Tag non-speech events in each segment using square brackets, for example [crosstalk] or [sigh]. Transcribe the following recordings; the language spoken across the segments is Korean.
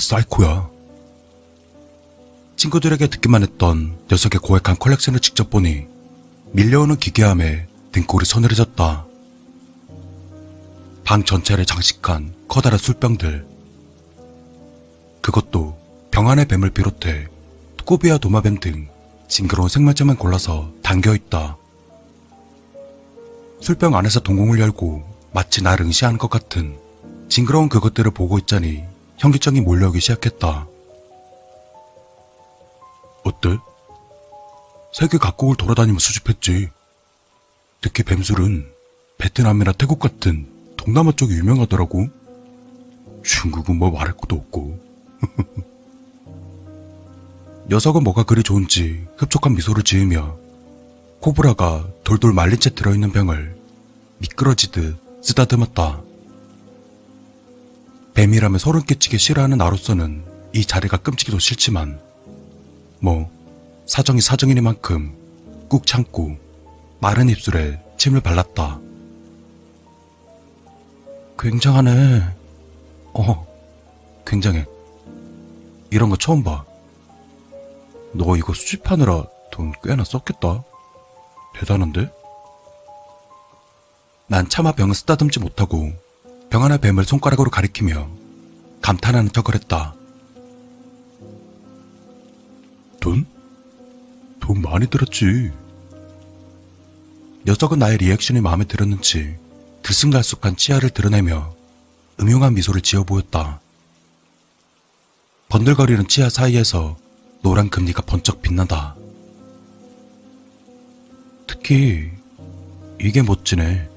사이코야. 친구들에게 듣기만 했던 녀석의 고액한 컬렉션을 직접 보니 밀려오는 기괴함에 등골이 서늘해졌다. 방 전체를 장식한 커다란 술병들. 그것도 병안의 뱀을 비롯해 꾸비와 도마뱀 등 징그러운 생물체만 골라서 담겨있다. 술병 안에서 동공을 열고 마치 나를 응시하는 것 같은 징그러운 그것들을 보고 있자니 현기증이 몰려오기 시작했다. 어때? 세계 각국을 돌아다니며 수집했지. 특히 뱀술은 베트남이나 태국 같은 동남아 쪽이 유명하더라고. 중국은 뭐 말할 것도 없고. [laughs] 녀석은 뭐가 그리 좋은지 흡족한 미소를 지으며 코브라가 돌돌 말린 채 들어있는 병을 미끄러지듯 쓰다듬었다. 뱀이라면 소름 끼치게 싫어하는 나로서는 이 자리가 끔찍이도 싫지만 뭐 사정이 사정이니만큼 꾹 참고 마른 입술에 침을 발랐다. 굉장하네. 어, 굉장해. 이런 거 처음 봐. 너 이거 수집하느라 돈 꽤나 썼겠다. 대단한데? 난 차마 병을 쓰다듬지 못하고 병 하나 뱀을 손가락으로 가리키며 감탄하는 척을 했다. 돈? 돈 많이 들었지. 녀석은 나의 리액션이 마음에 들었는지 들쑥날쑥한 치아를 드러내며 음흉한 미소를 지어 보였다. 번들거리는 치아 사이에서 노란 금리가 번쩍 빛나다. 특히 이게 멋지네.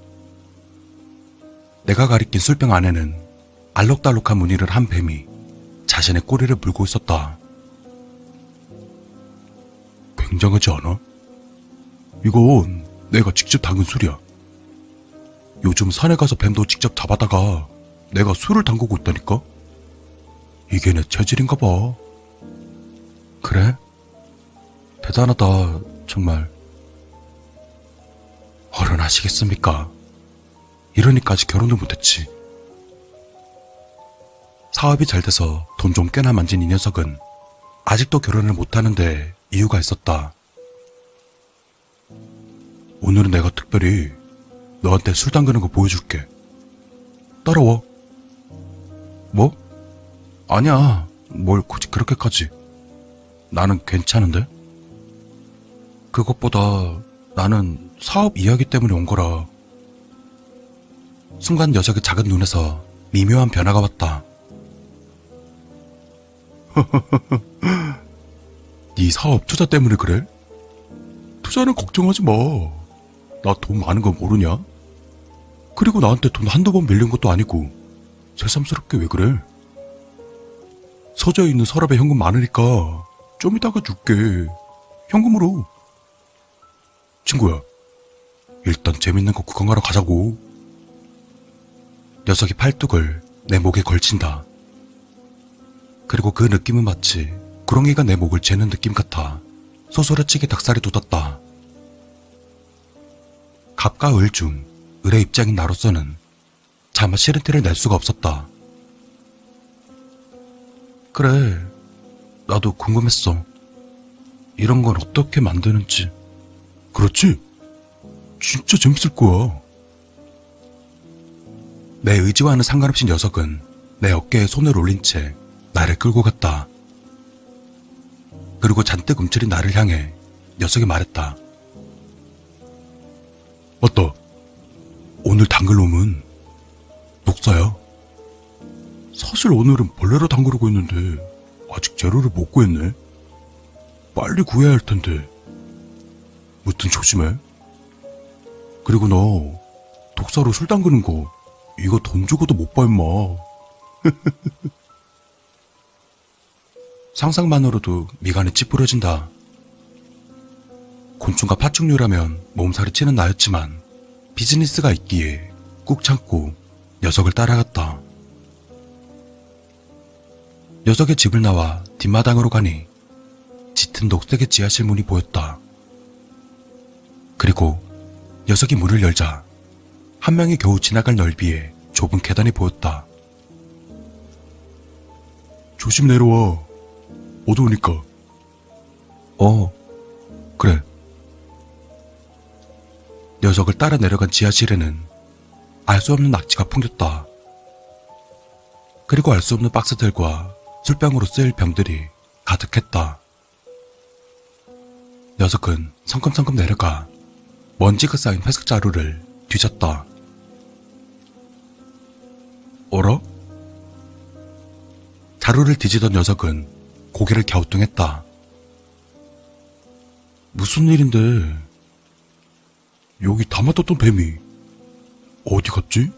내가 가리킨 술병 안에는 알록달록한 무늬를 한 뱀이 자신의 꼬리를 물고 있었다. 굉장하지 않아? 이건 내가 직접 담근 술이야. 요즘 산에 가서 뱀도 직접 잡아다가 내가 술을 담그고 있다니까? 이게 내 체질인가 봐. 그래? 대단하다, 정말. 어른 하시겠습니까? 이러니까 아직 결혼도 못했지. 사업이 잘 돼서 돈 좀 꽤나 만진 이 녀석은 아직도 결혼을 못하는데 이유가 있었다. 오늘은 내가 특별히 너한테 술 담그는 거 보여줄게. 따라와. 뭐? 아니야. 뭘 굳이 그렇게까지. 나는 괜찮은데? 그것보다 나는 사업 이야기 때문에 온 거라. 순간 녀석의 작은 눈에서 미묘한 변화가 왔다. [laughs] 네 사업 투자 때문에 그래? 투자는 걱정하지 마. 나 돈 많은 거 모르냐? 그리고 나한테 돈 한두 번 빌린 것도 아니고 새삼스럽게 왜 그래? 서재에 있는 서랍에 현금 많으니까 좀 이따가 줄게. 현금으로. 친구야, 일단 재밌는 거 구경하러 가자고. 녀석이 팔뚝을 내 목에 걸친다. 그리고 그 느낌은 마치 구렁이가 내 목을 재는 느낌 같아 소소라치게 닭살이 돋았다. 갑과 을 중 을의 입장인 나로서는 차마 싫은 티를 낼 수가 없었다. 그래, 나도 궁금했어. 이런 걸 어떻게 만드는지. 그렇지? 진짜 재밌을 거야. 내 의지와는 상관없이 녀석은 내 어깨에 손을 올린 채 나를 끌고 갔다. 그리고 잔뜩 움츠린 나를 향해 녀석이 말했다. 맞다. 오늘 담글 놈은 녹사야. 사실 오늘은 벌레로 담그려고 했는데 아직 재료를 못 구했네. 빨리 구해야 할 텐데. 무튼 조심해. 그리고 너 독사로 술 담그는 거 이거 돈 주고도 못 봐 임마. [laughs] 상상만으로도 미간에 찌푸려진다. 곤충과 파충류라면 몸살이 치는 나였지만 비즈니스가 있기에 꾹 참고 녀석을 따라갔다. 녀석의 집을 나와 뒷마당으로 가니 짙은 녹색의 지하실 문이 보였다. 그리고 녀석이 문을 열자 한 명이 겨우 지나갈 넓이에 좁은 계단이 보였다. 조심 내려와. 어두우니까. 어, 그래. 녀석을 따라 내려간 지하실에는 알 수 없는 낙지가 풍겼다. 그리고 알 수 없는 박스들과 술병으로 쓰일 병들이 가득했다. 녀석은 성큼성큼 내려가 먼지가 쌓인 회색 자루를 뒤졌다. 어라? 자루를 뒤지던 녀석은 고개를 갸우뚱했다. 무슨 일인데? 여기 담아뒀던 뱀이 어디 갔지?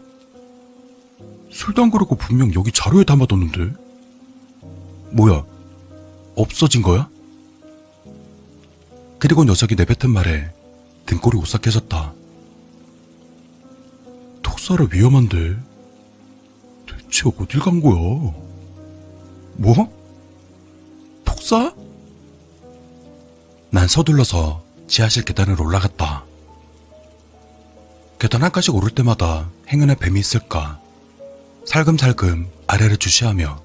술도 안 그러고 분명 여기 자루에 담아뒀는데? 뭐야? 없어진 거야? 그리고 녀석이 내뱉은 말에 등골이 오싹해졌다. 독사라 위험한데 대체 어딜 간 거야? 뭐? 독사? 난 서둘러서 지하실 계단을 올라갔다. 계단 한 칸씩 오를 때마다 행운의 뱀이 있을까? 살금살금 아래를 주시하며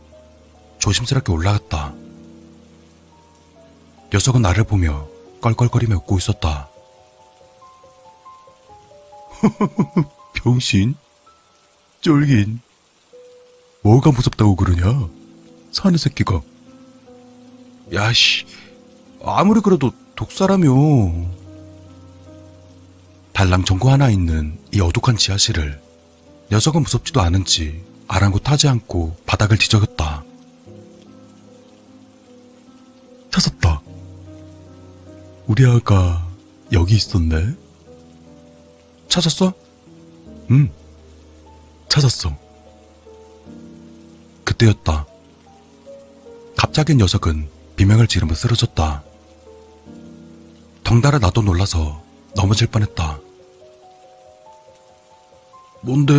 조심스럽게 올라갔다. 녀석은 나를 보며 껄껄거리며 웃고 있었다. [laughs] 병신? 쫄긴. 뭐가 무섭다고 그러냐? 사는 새끼가. 야씨, 아무리 그래도 독사라며. 달랑 전구 하나 있는 이 어둑한 지하실을 녀석은 무섭지도 않은지 아랑곳하지 않고 바닥을 뒤적였다. 찾았다. 우리 아가 여기 있었네. 찾았어? 응. 찾았어. 그때였다. 갑자기 녀석은 비명을 지르며 쓰러졌다. 덩달아 나도 놀라서 넘어질 뻔했다. 뭔데?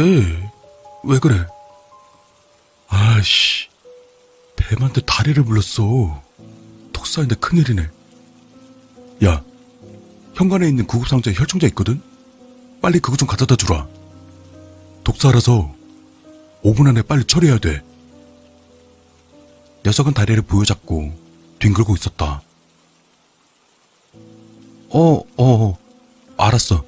왜 그래? 아씨, 뱀한테 다리를 물렸어. 턱사인데 큰일이네. 야, 현관에 있는 구급상자에 혈청자 있거든? 빨리 그거 좀 갖다 주라. 독사라서 5분 안에 빨리 처리해야 돼. 녀석은 다리를 부여잡고 뒹굴고 있었다. 어, 어, 어, 알았어.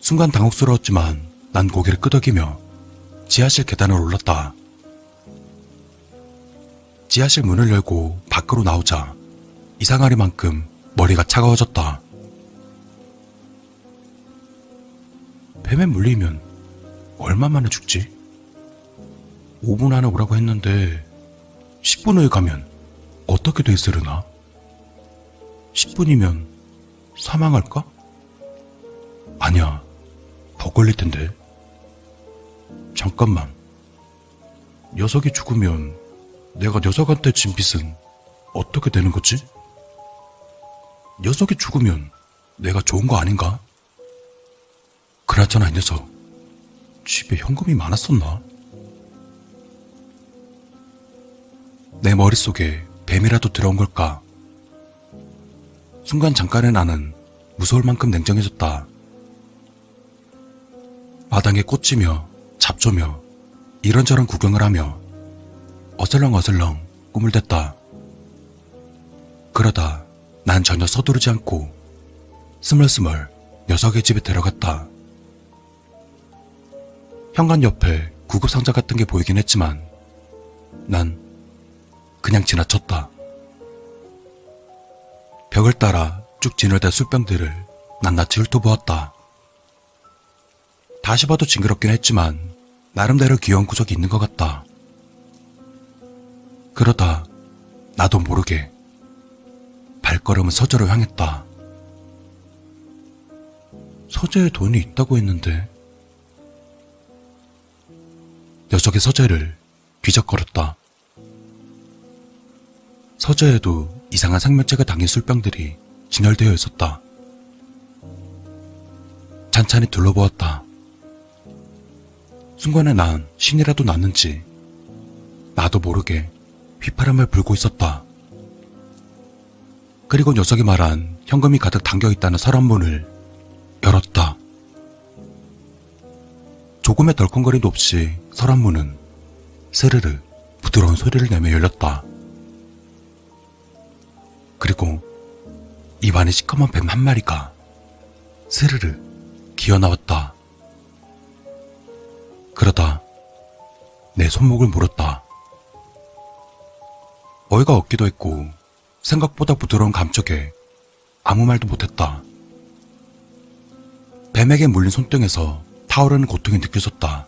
순간 당혹스러웠지만 난 고개를 끄덕이며 지하실 계단을 올랐다. 지하실 문을 열고 밖으로 나오자 이상하리만큼 머리가 차가워졌다. 뱀에 물리면 얼마 만에 죽지? 5분 안에 오라고 했는데 10분 후에 가면 어떻게 돼 있으려나? 10분이면 사망할까? 아니야. 더 걸릴 텐데. 잠깐만. 녀석이 죽으면 내가 녀석한테 진 빚은 어떻게 되는 거지? 녀석이 죽으면 내가 좋은 거 아닌가? 그나저나 이 녀석 집에 현금이 많았었나? 내 머릿속에 뱀이라도 들어온 걸까? 순간 잠깐의 나는 무서울 만큼 냉정해졌다. 마당에 꽂히며 잡초며 이런저런 구경을 하며 어슬렁어슬렁 꿈을 댔다. 그러다 난 전혀 서두르지 않고 스멀스멀 녀석의 집에 들어갔다. 현관 옆에 구급 상자 같은 게 보이긴 했지만 난 그냥 지나쳤다. 벽을 따라 쭉 진열된 술병들을 낱낱이 훑어보았다. 다시 봐도 징그럽긴 했지만 나름대로 귀여운 구석이 있는 것 같다. 그러다 나도 모르게 발걸음은 서재로 향했다. 서재에 돈이 있다고 했는데 녀석의 서재를 뒤적거렸다. 서재에도 이상한 생명체가 당긴 술병들이 진열되어 있었다. 찬찬히 둘러보았다. 순간에 난 신이라도 났는지 나도 모르게 휘파람을 불고 있었다. 그리고 녀석이 말한 현금이 가득 담겨 있다는 서랍문을 열었다. 조금의 덜컹거림도 없이 서랍문은 스르르 부드러운 소리를 내며 열렸다. 그리고 입안에 시커먼 뱀 한 마리가 스르르 기어 나왔다. 그러다 내 손목을 물었다. 어이가 없기도 했고 생각보다 부드러운 감촉에 아무 말도 못했다. 뱀에게 물린 손등에서 타오르는 고통이 느껴졌다.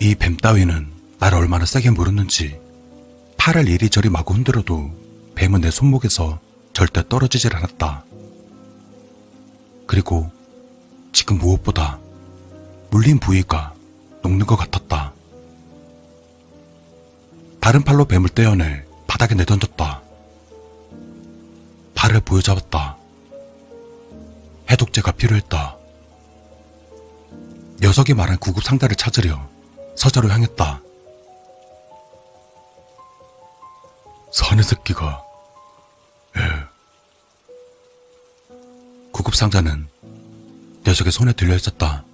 이 뱀 따위는 나를 얼마나 세게 물었는지 팔을 이리저리 마구 흔들어도 뱀은 내 손목에서 절대 떨어지질 않았다. 그리고 지금 무엇보다 물린 부위가 녹는 것 같았다. 다른 팔로 뱀을 떼어내 바닥에 내던졌다. 발을 부여잡았다. 해독제가 필요했다. 녀석이 말한 구급 상자를 찾으려 서자로 향했다. 사내 새끼가, 예. 구급 상자는 녀석의 손에 들려 있었다.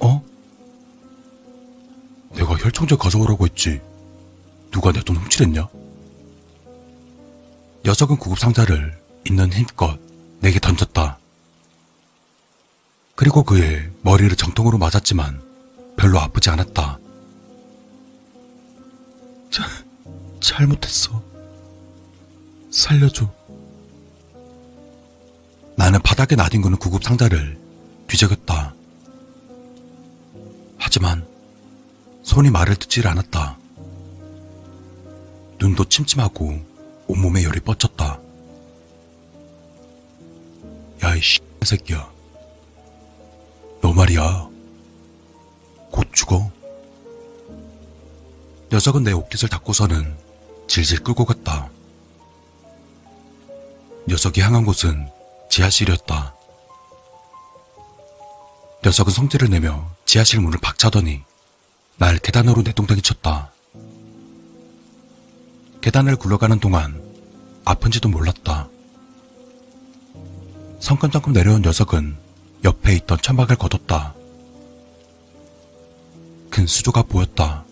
어? 내가 혈청제 가져오라고 했지. 누가 내 돈 훔치랬냐? 녀석은 구급 상자를 있는 힘껏 내게 던졌다. 그리고 그의 머리를 정통으로 맞았지만 별로 아프지 않았다. 자, 잘못했어. 살려줘. 나는 바닥에 나뒹구는 구급 상자를 뒤적였다. 하지만 손이 말을 듣질 않았다. 눈도 침침하고 온몸에 열이 뻗쳤다. 야, 이 새끼야. 너 말이야. 곧 죽어. 녀석은 내 옷깃을 닦고서는 질질 끌고 갔다. 녀석이 향한 곳은 지하실이었다. 녀석은 성질을 내며 지하실 문을 박차더니 날 계단으로 내동댕이 쳤다. 계단을 굴러가는 동안 아픈지도 몰랐다. 성큼성큼 내려온 녀석은 옆에 있던 천막을 걷었다. 큰 수조가 보였다.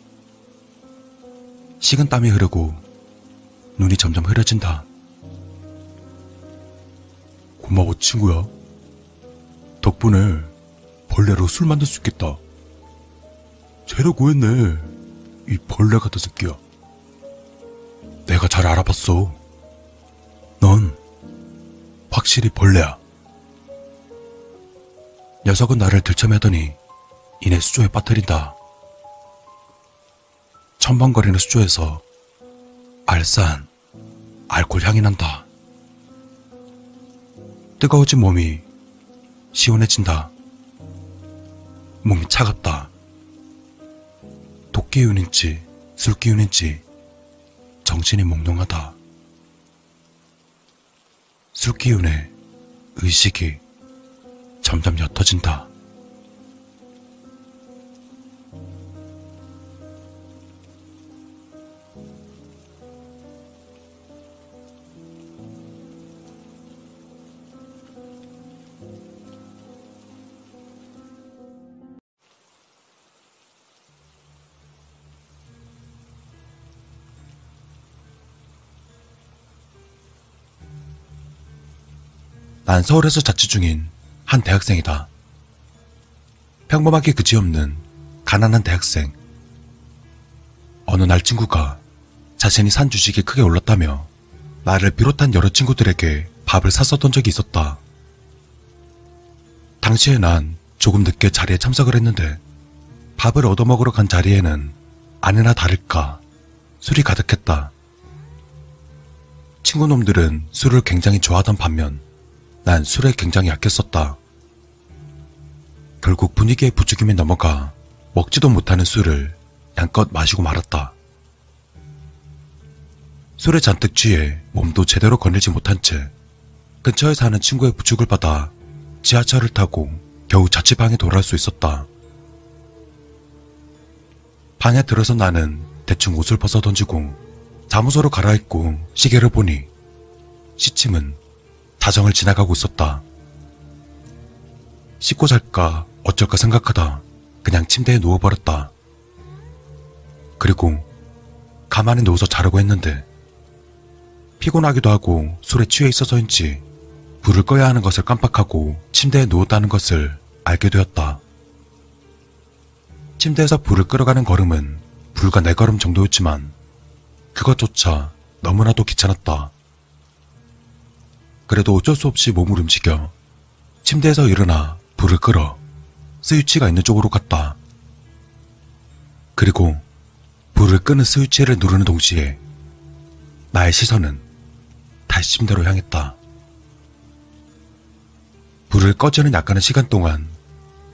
식은 땀이 흐르고 눈이 점점 흐려진다. 고마워 친구야. 덕분에 벌레로 술 만들 수 있겠다. 재료 구했네. 이 벌레 같은 새끼야. 내가 잘 알아봤어. 넌 확실히 벌레야. 녀석은 나를 들쳐매더니 이내 수조에 빠뜨린다. 첨벙거리는 수조에서 알싸한 알코올 향이 난다. 뜨거워진 몸이 시원해진다. 몸이 차갑다. 도끼운인지 술기운인지 정신이 몽롱하다. 술기운에 의식이 점점 옅어진다. 난 서울에서 자취 중인 한 대학생이다. 평범하게 그지없는 가난한 대학생. 어느 날 친구가 자신이 산 주식이 크게 올랐다며 나를 비롯한 여러 친구들에게 밥을 샀었던 적이 있었다. 당시에 난 조금 늦게 자리에 참석을 했는데 밥을 얻어먹으러 간 자리에는 아니나 다를까 술이 가득했다. 친구놈들은 술을 굉장히 좋아하던 반면 난 술에 굉장히 약했었다. 결국 분위기의 부추김에 넘어가 먹지도 못하는 술을 양껏 마시고 말았다. 술에 잔뜩 취해 몸도 제대로 건들지 못한 채 근처에 사는 친구의 부축을 받아 지하철을 타고 겨우 자취방에 돌아올 수 있었다. 방에 들어서 나는 대충 옷을 벗어 던지고 잠옷으로 갈아입고 시계를 보니 시침은 자정을 지나가고 있었다. 씻고 잘까 어쩔까 생각하다 그냥 침대에 누워버렸다. 그리고 가만히 누워서 자려고 했는데 피곤하기도 하고 술에 취해 있어서인지 불을 꺼야 하는 것을 깜빡하고 침대에 누웠다는 것을 알게 되었다. 침대에서 불을 끌어가는 걸음은 불과 네 걸음 정도였지만 그것조차 너무나도 귀찮았다. 그래도 어쩔 수 없이 몸을 움직여 침대에서 일어나 불을 끌어 스위치가 있는 쪽으로 갔다. 그리고 불을 끄는 스위치를 누르는 동시에 나의 시선은 다시 침대로 향했다. 불을 꺼지는 약간의 시간 동안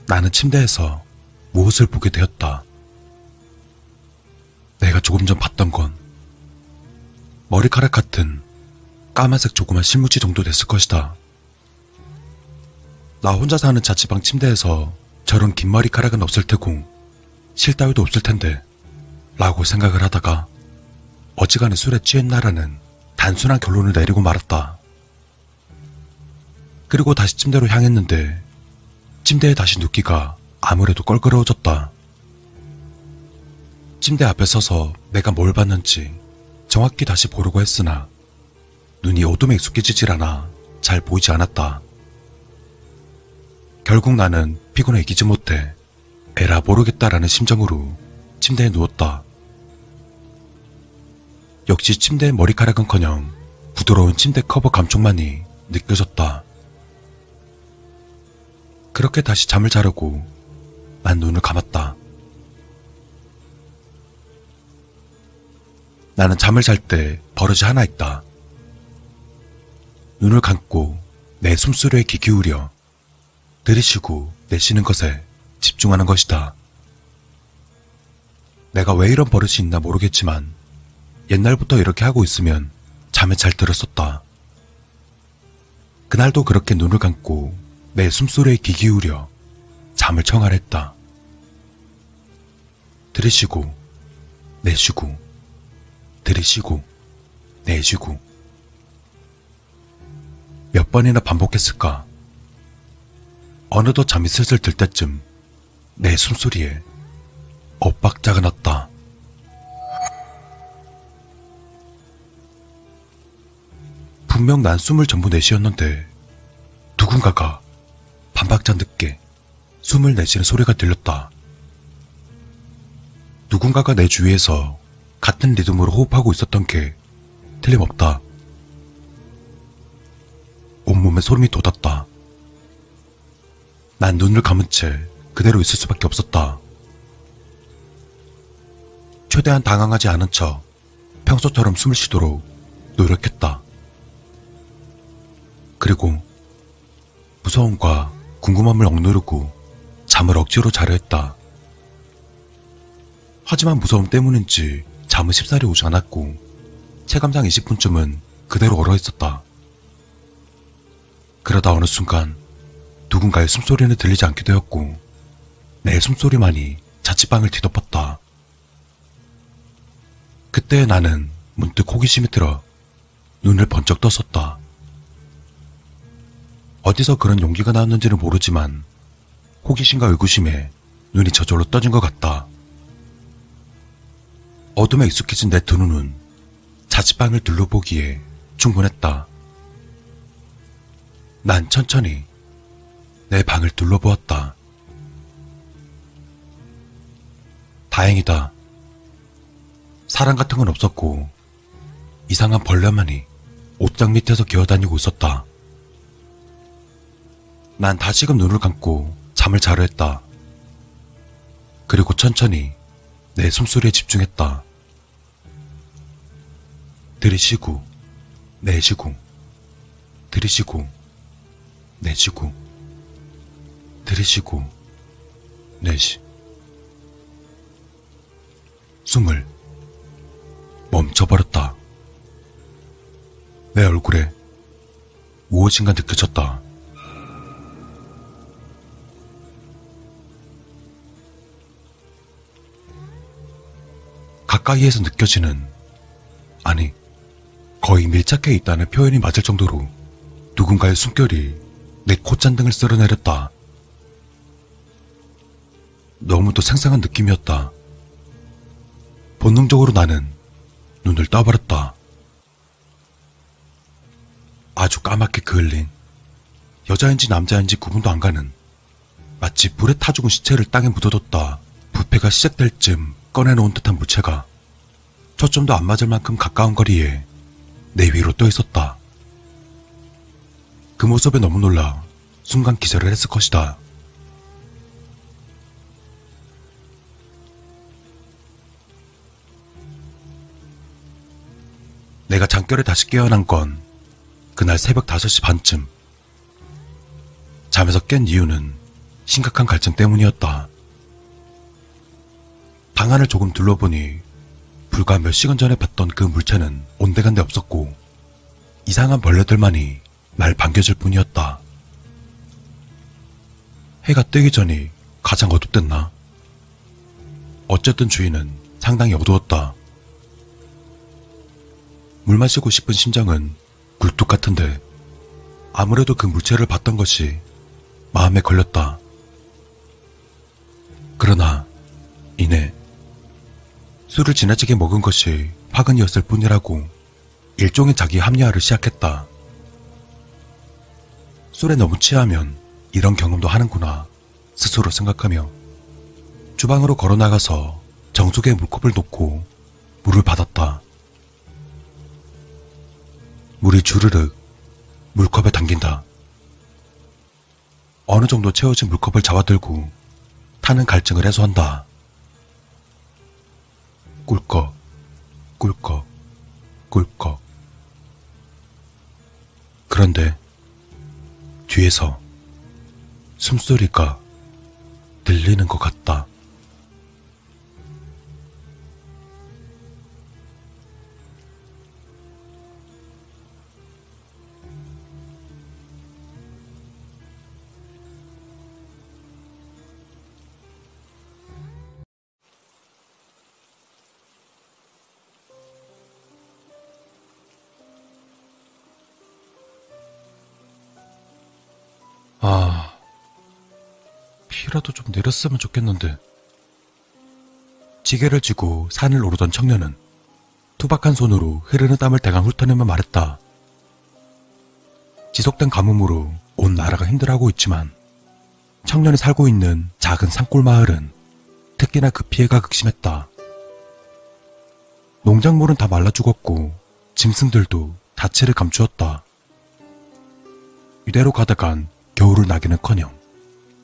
나는 침대에서 무엇을 보게 되었다. 내가 조금 전 봤던 건 머리카락 같은 까만색 조그만 실무지 정도 됐을 것이다. 나 혼자 사는 자취방 침대에서 저런 긴 머리카락은 없을 테고 실 따위도 없을 텐데 라고 생각을 하다가 어지간히 술에 취했나라는 단순한 결론을 내리고 말았다. 그리고 다시 침대로 향했는데 침대에 다시 눕기가 아무래도 껄끄러워졌다. 침대 앞에 서서 내가 뭘 봤는지 정확히 다시 보려고 했으나 눈이 어둠에 익숙해지질 않아 잘 보이지 않았다. 결국 나는 피곤해 이기지 못해 에라 모르겠다라는 심정으로 침대에 누웠다. 역시 침대의 머리카락은커녕 부드러운 침대 커버 감촉만이 느껴졌다. 그렇게 다시 잠을 자려고 난 눈을 감았다. 나는 잠을 잘 때 버릇이 하나 있다. 눈을 감고 내 숨소리에 귀 기울여 들이쉬고 내쉬는 것에 집중하는 것이다. 내가 왜 이런 버릇이 있나 모르겠지만 옛날부터 이렇게 하고 있으면 잠에 잘 들었었다. 그날도 그렇게 눈을 감고 내 숨소리에 귀 기울여 잠을 청하랬다. 들이쉬고 내쉬고 들이쉬고 내쉬고 몇 번이나 반복했을까? 어느덧 잠이 슬슬 들 때쯤 내 숨소리에 엇박자가 났다. 분명 난 숨을 전부 내쉬었는데 누군가가 반박자 늦게 숨을 내쉬는 소리가 들렸다. 누군가가 내 주위에서 같은 리듬으로 호흡하고 있었던 게 틀림없다. 온몸에 소름이 돋았다. 난 눈을 감은 채 그대로 있을 수밖에 없었다. 최대한 당황하지 않은 척 평소처럼 숨을 쉬도록 노력했다. 그리고 무서움과 궁금함을 억누르고 잠을 억지로 자려 했다. 하지만 무서움 때문인지 잠은 쉽사리 오지 않았고 체감상 20분쯤은 그대로 얼어 있었다. 그러다 어느 순간 누군가의 숨소리는 들리지 않게 되었고 내 숨소리만이 자취방을 뒤덮었다. 그때 나는 문득 호기심이 들어 눈을 번쩍 떴었다. 어디서 그런 용기가 나왔는지는 모르지만 호기심과 의구심에 눈이 저절로 떠진 것 같다. 어둠에 익숙해진 내 두 눈은 자취방을 둘러보기에 충분했다. 난 천천히 내 방을 둘러보았다. 다행이다. 사람 같은 건 없었고 이상한 벌레만이 옷장 밑에서 기어다니고 있었다. 난 다시금 눈을 감고 잠을 자려 했다. 그리고 천천히 내 숨소리에 집중했다. 들이쉬고, 내쉬고, 들이쉬고, 내쉬고, 들이쉬고, 내쉬. 숨을 멈춰버렸다. 내 얼굴에 무엇인가 느껴졌다. 가까이에서 느껴지는, 아니, 거의 밀착해 있다는 표현이 맞을 정도로 누군가의 숨결이 내 콧잔등을 쓸어내렸다. 너무도 생생한 느낌이었다. 본능적으로 나는 눈을 떠버렸다. 아주 까맣게 그을린 여자인지 남자인지 구분도 안 가는 마치 불에 타 죽은 시체를 땅에 묻어뒀다 부패가 시작될 쯤 꺼내놓은 듯한 무채가 초점도 안 맞을 만큼 가까운 거리에 내 위로 떠 있었다. 그 모습에 너무 놀라 순간 기절을 했을 것이다. 내가 잠결에 다시 깨어난 건 그날 새벽 5시 반쯤. 잠에서 깬 이유는 심각한 갈증 때문이었다. 방 안을 조금 둘러보니 불과 몇 시간 전에 봤던 그 물체는 온데간데 없었고 이상한 벌레들만이 날 반겨줄 뿐이었다. 해가 뜨기 전이 가장 어둡댔나? 어쨌든 주위는 상당히 어두웠다. 물 마시고 싶은 심장은 굴뚝 같은데 아무래도 그 물체를 봤던 것이 마음에 걸렸다. 그러나 이내 술을 지나치게 먹은 것이 화근이었을 뿐이라고 일종의 자기 합리화를 시작했다. 술에 너무 취하면 이런 경험도 하는구나 스스로 생각하며 주방으로 걸어 나가서 정수기에 물컵을 놓고 물을 받았다. 물이 주르륵 물컵에 담긴다. 어느 정도 채워진 물컵을 잡아들고 타는 갈증을 해소한다. 꿀꺽, 꿀꺽, 꿀꺽. 그런데 뒤에서 숨소리가 들리는 것 같다. 아, 비라도 좀 내렸으면 좋겠는데. 지게를 쥐고 산을 오르던 청년은 투박한 손으로 흐르는 땀을 대강 훑어내며 말했다. 지속된 가뭄으로 온 나라가 힘들어하고 있지만 청년이 살고 있는 작은 산골 마을은 특히나 그 피해가 극심했다. 농작물은 다 말라 죽었고 짐승들도 다채를 감추었다. 이대로 가다간 겨울을 나기는커녕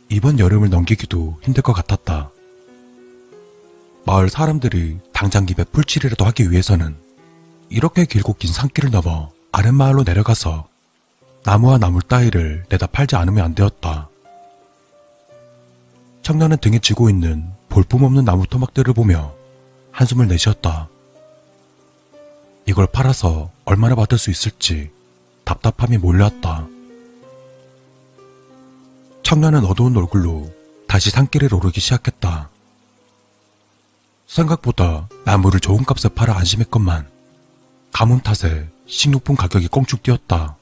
이번 여름을 넘기기도 힘들 것 같았다. 마을 사람들이 당장 집에 풀칠이라도 하기 위해서는 이렇게 길고 긴 산길을 넘어 아랫마을로 내려가서 나무와 나물 따위를 내다 팔지 않으면 안 되었다. 청년은 등에 쥐고 있는 볼품없는 나무 토막들을 보며 한숨을 내쉬었다. 이걸 팔아서 얼마나 받을 수 있을지 답답함이 몰려왔다. 청년은 어두운 얼굴로 다시 산길을 오르기 시작했다. 생각보다 나무를 좋은 값에 팔아 안심했건만 가뭄 탓에 식료품 가격이 껑축 뛰었다.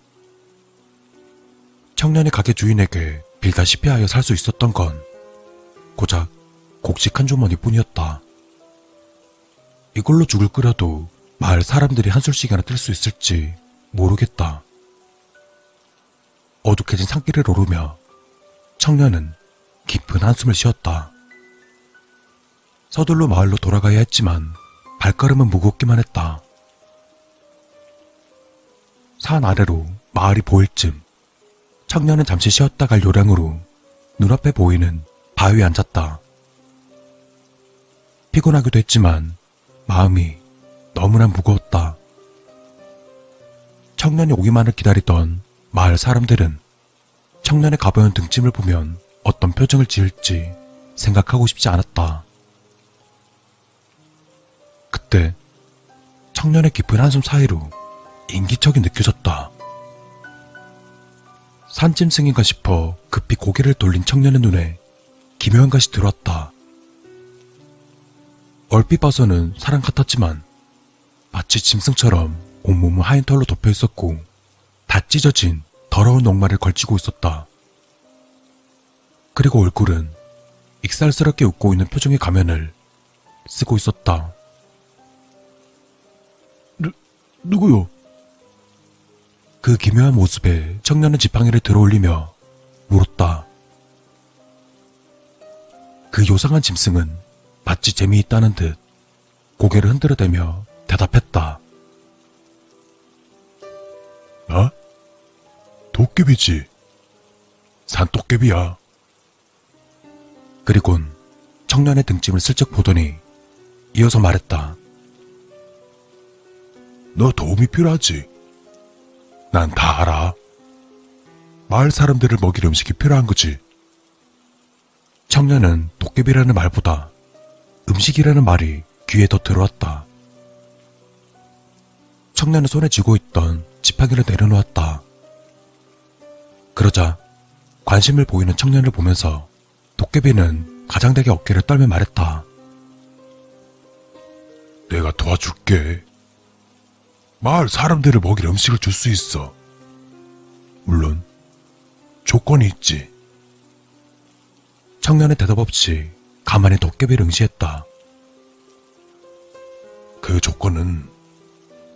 청년이 가게 주인에게 빌다시피 하여 살 수 있었던 건 고작 곡식 한 주머니 뿐이었다. 이걸로 죽을 끓여도 마을 사람들이 한술씩이나 뜰 수 있을지 모르겠다. 어둑해진 산길을 오르며 청년은 깊은 한숨을 쉬었다. 서둘러 마을로 돌아가야 했지만 발걸음은 무겁기만 했다. 산 아래로 마을이 보일 쯤 청년은 잠시 쉬었다 갈 요량으로 눈앞에 보이는 바위에 앉았다. 피곤하기도 했지만 마음이 너무나 무거웠다. 청년이 오기만을 기다리던 마을 사람들은 청년의 가벼운 등짐을 보면 어떤 표정을 지을지 생각하고 싶지 않았다. 그때 청년의 깊은 한숨 사이로 인기척이 느껴졌다. 산짐승인가 싶어 급히 고개를 돌린 청년의 눈에 기묘한 것이 들어왔다. 얼핏 봐서는 사람 같았지만 마치 짐승처럼 온몸은 하얀 털로 덮여 있었고 다 찢어진 더러운 녹말을 걸치고 있었다. 그리고 얼굴은 익살스럽게 웃고 있는 표정의 가면을 쓰고 있었다. 누, 누구요? 그 기묘한 모습에 청년은 지팡이를 들어올리며 물었다. 그 요상한 짐승은 마치 재미있다는 듯 고개를 흔들어대며 대답했다. 나? 도깨비지. 산도깨비야. 그리곤 청년의 등짐을 슬쩍 보더니 이어서 말했다. 너 도움이 필요하지? 난 다 알아. 마을 사람들을 먹일 음식이 필요한 거지. 청년은 도깨비라는 말보다 음식이라는 말이 귀에 더 들어왔다. 청년은 손에 쥐고 있던 지팡이를 내려놓았다. 그러자 관심을 보이는 청년을 보면서 도깨비는 가장되게 어깨를 떨며 말했다. 내가 도와줄게. 마을 사람들을 먹일 음식을 줄 수 있어. 물론 조건이 있지. 청년의 대답 없이 가만히 도깨비를 응시했다. 그 조건은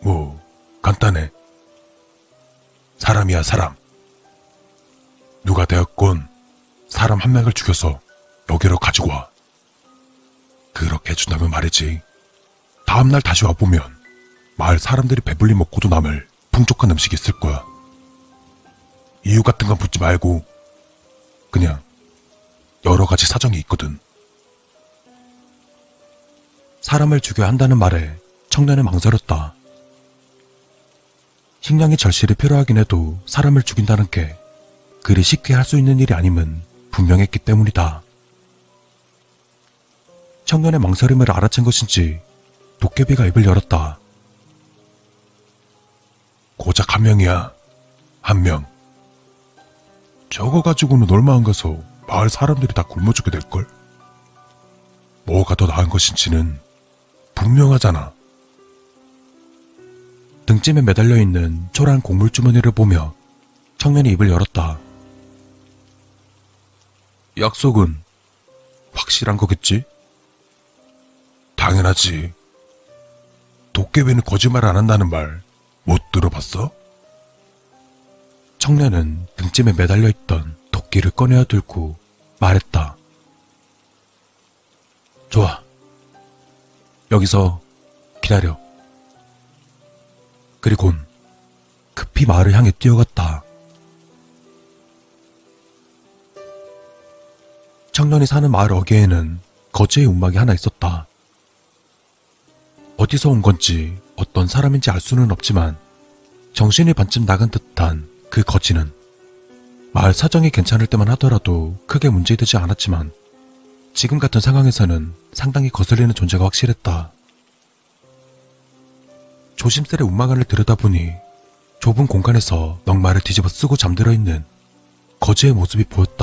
뭐 간단해. 사람이야 사람. 누가 되었건 사람 한 명을 죽여서 여기로 가지고 와. 그렇게 해준다면 말이지. 다음날 다시 와보면 마을 사람들이 배불리 먹고도 남을 풍족한 음식이 있을 거야. 이유 같은 건 묻지 말고 그냥 여러 가지 사정이 있거든. 사람을 죽여야 한다는 말에 청년은 망설였다. 식량이 절실히 필요하긴 해도 사람을 죽인다는 게 그리 쉽게 할 수 있는 일이 아님은 분명했기 때문이다. 청년의 망설임을 알아챈 것인지 도깨비가 입을 열었다. 고작 한 명이야. 한 명. 저거 가지고는 얼마 안 가서 마을 사람들이 다 굶어 죽게 될걸? 뭐가 더 나은 것인지는 분명하잖아. 등짐에 매달려 있는 초라한 곡물 주머니를 보며 청년이 입을 열었다. 약속은 확실한 거겠지? 당연하지. 도깨비는 거짓말 안 한다는 말 못 들어봤어? 청년은 등짐에 매달려 있던 도끼를 꺼내어 들고 말했다. 좋아. 여기서 기다려. 그리곤 급히 마을을 향해 뛰어갔다. 청년이 사는 마을 어귀에는 거지의 움막이 하나 있었다. 어디서 온 건지 어떤 사람인지 알 수는 없지만 정신이 반쯤 나간 듯한 그 거지는 마을 사정이 괜찮을 때만 하더라도 크게 문제되지 않았지만 지금 같은 상황에서는 상당히 거슬리는 존재가 확실했다. 조심스레 움막안을 들여다보니 좁은 공간에서 넉마를 뒤집어 쓰고 잠들어 있는 거지의 모습이 보였다.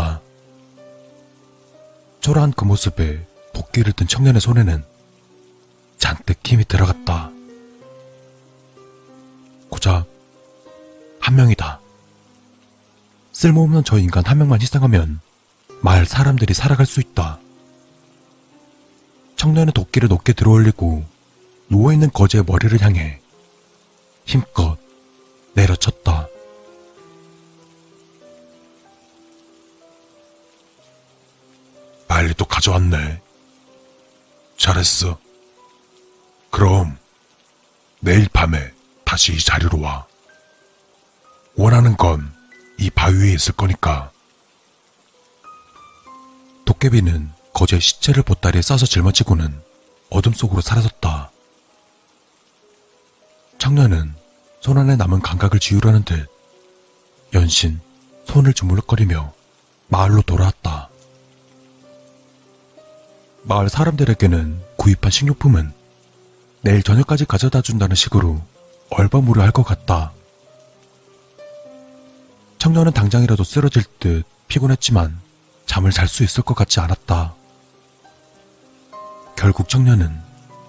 초라한 그 모습에 도끼를 든 청년의 손에는 잔뜩 힘이 들어갔다. 고작 한 명이다. 쓸모없는 저 인간 한 명만 희생하면 마을 사람들이 살아갈 수 있다. 청년은 도끼를 높게 들어올리고 누워있는 거지의 머리를 향해 힘껏 내려쳤다. 빨리 또 가져왔네. 잘했어. 그럼 내일 밤에 다시 이 자리로 와. 원하는 건 이 바위에 있을 거니까. 도깨비는 거제의 시체를 보따리에 싸서 짊어지고는 어둠 속으로 사라졌다. 청년은 손 안에 남은 감각을 지우려는 듯 연신 손을 주물럭거리며 마을로 돌아왔다. 마을 사람들에게는 구입한 식료품은 내일 저녁까지 가져다 준다는 식으로 얼버무려 할 것 같다. 청년은 당장이라도 쓰러질 듯 피곤했지만 잠을 잘 수 있을 것 같지 않았다. 결국 청년은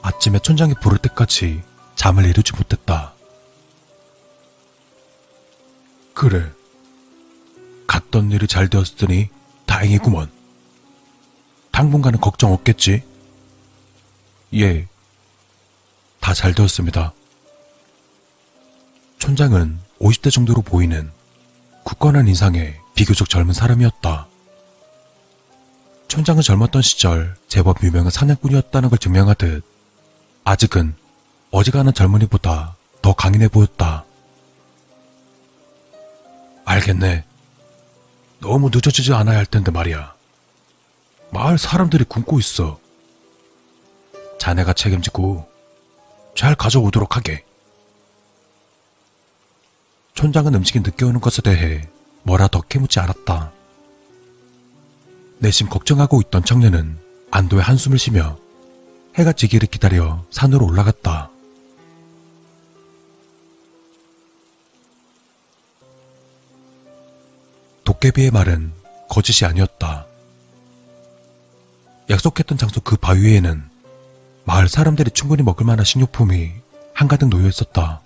아침에 촌장이 부를 때까지 잠을 이루지 못했다. 그래. 갔던 일이 잘 되었으니 다행이구먼. 당분간은 걱정 없겠지? 예. 다 잘 되었습니다. 촌장은 50대 정도로 보이는 굳건한 인상의 비교적 젊은 사람이었다. 촌장은 젊었던 시절 제법 유명한 사냥꾼이었다는 걸 증명하듯 아직은 어지간한 젊은이보다 더 강인해 보였다. 알겠네. 너무 늦어지지 않아야 할 텐데 말이야. 마을 사람들이 굶고 있어. 자네가 책임지고 잘 가져오도록 하게. 촌장은 음식이 늦게 오는 것에 대해 뭐라 더 캐묻지 않았다. 내심 걱정하고 있던 청년은 안도의 한숨을 쉬며 해가 지기를 기다려 산으로 올라갔다. 도깨비의 말은 거짓이 아니었다. 약속했던 장소 그 바위에는 마을 사람들이 충분히 먹을 만한 식료품이 한가득 놓여 있었다.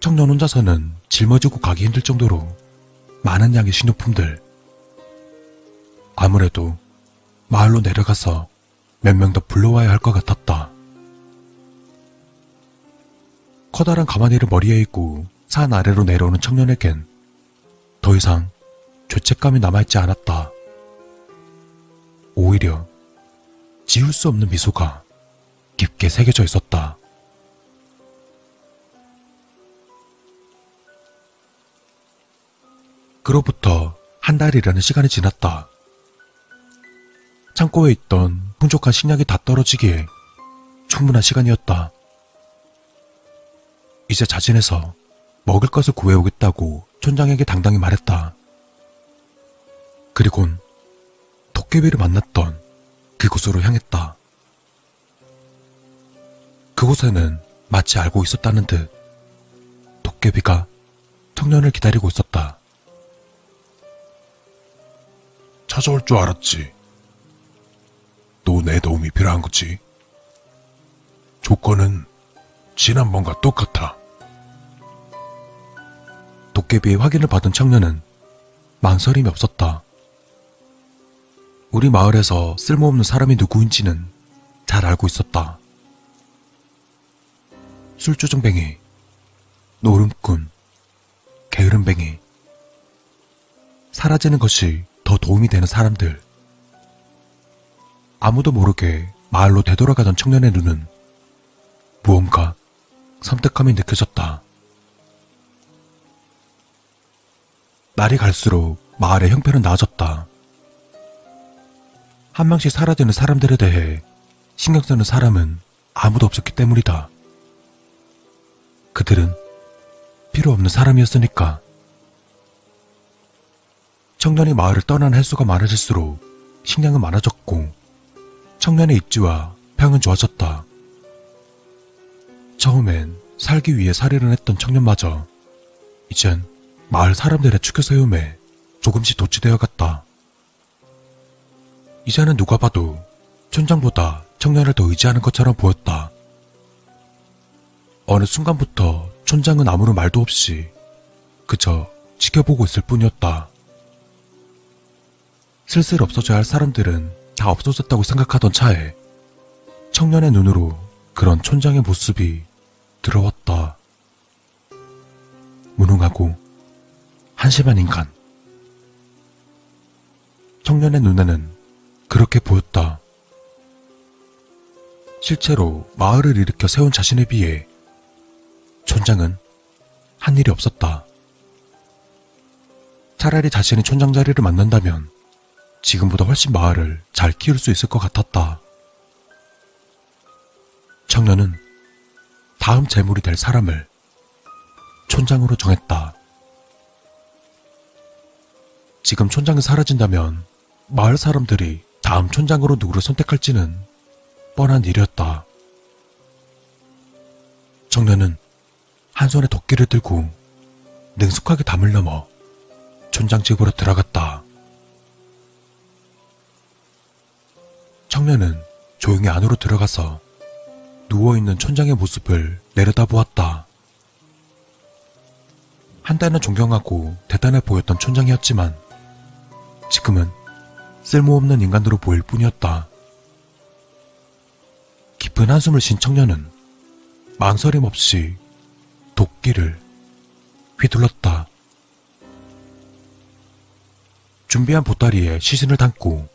청년 혼자서는 짊어지고 가기 힘들 정도로 많은 양의 식료품들. 아무래도 마을로 내려가서 몇 명 더 불러와야 할 것 같았다. 커다란 가마니를 머리에 입고 산 아래로 내려오는 청년에겐 더 이상 죄책감이 남아있지 않았다. 오히려 지울 수 없는 미소가 깊게 새겨져 있었다. 그로부터 한 달이라는 시간이 지났다. 창고에 있던 풍족한 식량이 다 떨어지기에 충분한 시간이었다. 이제 자진해서 먹을 것을 구해오겠다고 촌장에게 당당히 말했다. 그리곤 도깨비를 만났던 그곳으로 향했다. 그곳에는 마치 알고 있었다는 듯 도깨비가 청년을 기다리고 있었다. 찾아올 줄 알았지. 또 내 도움이 필요한 거지. 조건은 지난번과 똑같아. 도깨비의 확인을 받은 청년은 망설임이 없었다. 우리 마을에서 쓸모없는 사람이 누구인지는 잘 알고 있었다. 술주정뱅이, 노름꾼, 게으름뱅이. 사라지는 것이 더 도움이 되는 사람들. 아무도 모르게 마을로 되돌아가던 청년의 눈은 무언가 섬뜩함이 느껴졌다. 날이 갈수록 마을의 형편은 나아졌다. 한 명씩 사라지는 사람들에 대해 신경 쓰는 사람은 아무도 없었기 때문이다. 그들은 필요 없는 사람이었으니까. 청년이 마을을 떠나는 횟수가 많아질수록 식량은 많아졌고 청년의 입지와 평은 좋아졌다. 처음엔 살기 위해 살해를 했던 청년마저 이젠 마을 사람들의 축혀 세움에 조금씩 도취되어 갔다. 이제는 누가 봐도 촌장보다 청년을 더 의지하는 것처럼 보였다. 어느 순간부터 촌장은 아무런 말도 없이 그저 지켜보고 있을 뿐이었다. 슬슬 없어져야 할 사람들은 다 없어졌다고 생각하던 차에 청년의 눈으로 그런 촌장의 모습이 들어왔다. 무능하고 한심한 인간. 청년의 눈에는 그렇게 보였다. 실제로 마을을 일으켜 세운 자신에 비해 촌장은 한 일이 없었다. 차라리 자신이 촌장 자리를 맡는다면 지금보다 훨씬 마을을 잘 키울 수 있을 것 같았다. 청년은 다음 재물이 될 사람을 촌장으로 정했다. 지금 촌장이 사라진다면 마을 사람들이 다음 촌장으로 누구를 선택할지는 뻔한 일이었다. 청년은 한 손에 도끼를 들고 능숙하게 담을 넘어 촌장 집으로 들어갔다. 청년은 조용히 안으로 들어가서 누워있는 촌장의 모습을 내려다보았다. 한때는 존경하고 대단해 보였던 촌장이었지만 지금은 쓸모없는 인간으로 보일 뿐이었다. 깊은 한숨을 쉰 청년은 망설임 없이 도끼를 휘둘렀다. 준비한 보따리에 시신을 담고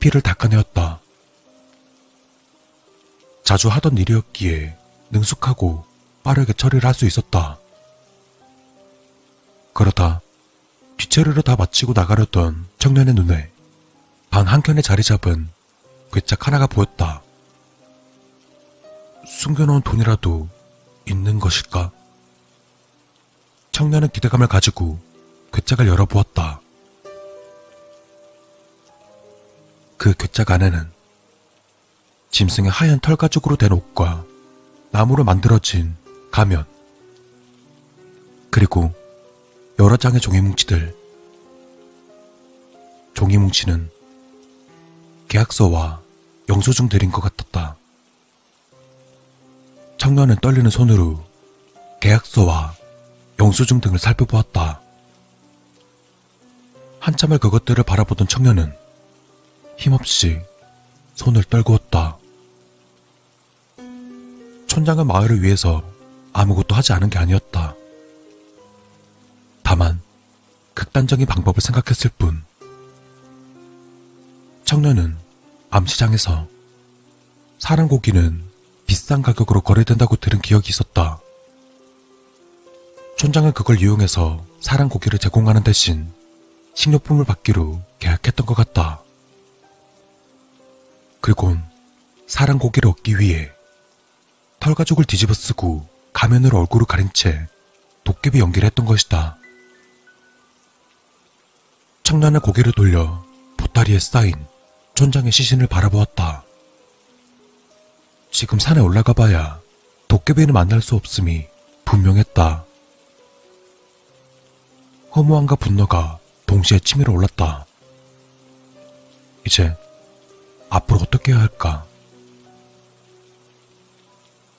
피를 닦아내었다. 자주 하던 일이었기에 능숙하고 빠르게 처리를 할 수 있었다. 그러다 뒷처리를 다 마치고 나가려던 청년의 눈에 방 한켠에 자리 잡은 괴짝 하나가 보였다. 숨겨놓은 돈이라도 있는 것일까? 청년은 기대감을 가지고 괴짝을 열어보았다. 그 괴짝 안에는 짐승의 하얀 털 가죽으로 된 옷과 나무로 만들어진 가면, 그리고 여러 장의 종이 뭉치들. 종이 뭉치는 계약서와 영수증들인 것 같았다. 청년은 떨리는 손으로 계약서와 영수증 등을 살펴보았다. 한참을 그것들을 바라보던 청년은 힘없이 손을 떨구었다. 촌장은 마을을 위해서 아무것도 하지 않은 게 아니었다. 다만 극단적인 방법을 생각했을 뿐. 청년은 암시장에서 사람 고기는 비싼 가격으로 거래된다고 들은 기억이 있었다. 촌장은 그걸 이용해서 사람 고기를 제공하는 대신 식료품을 받기로 계약했던 것 같다. 그리곤 사람 고기를 얻기 위해 털가죽을 뒤집어 쓰고 가면으로 얼굴을 가린 채 도깨비 연기를 했던 것이다. 청년은 고개를 돌려 보따리에 쌓인 촌장의 시신을 바라보았다. 지금 산에 올라가 봐야 도깨비는 만날 수 없음이 분명했다. 허무함과 분노가 동시에 치밀어 올랐다. 이제 앞으로 어떻게 해야 할까?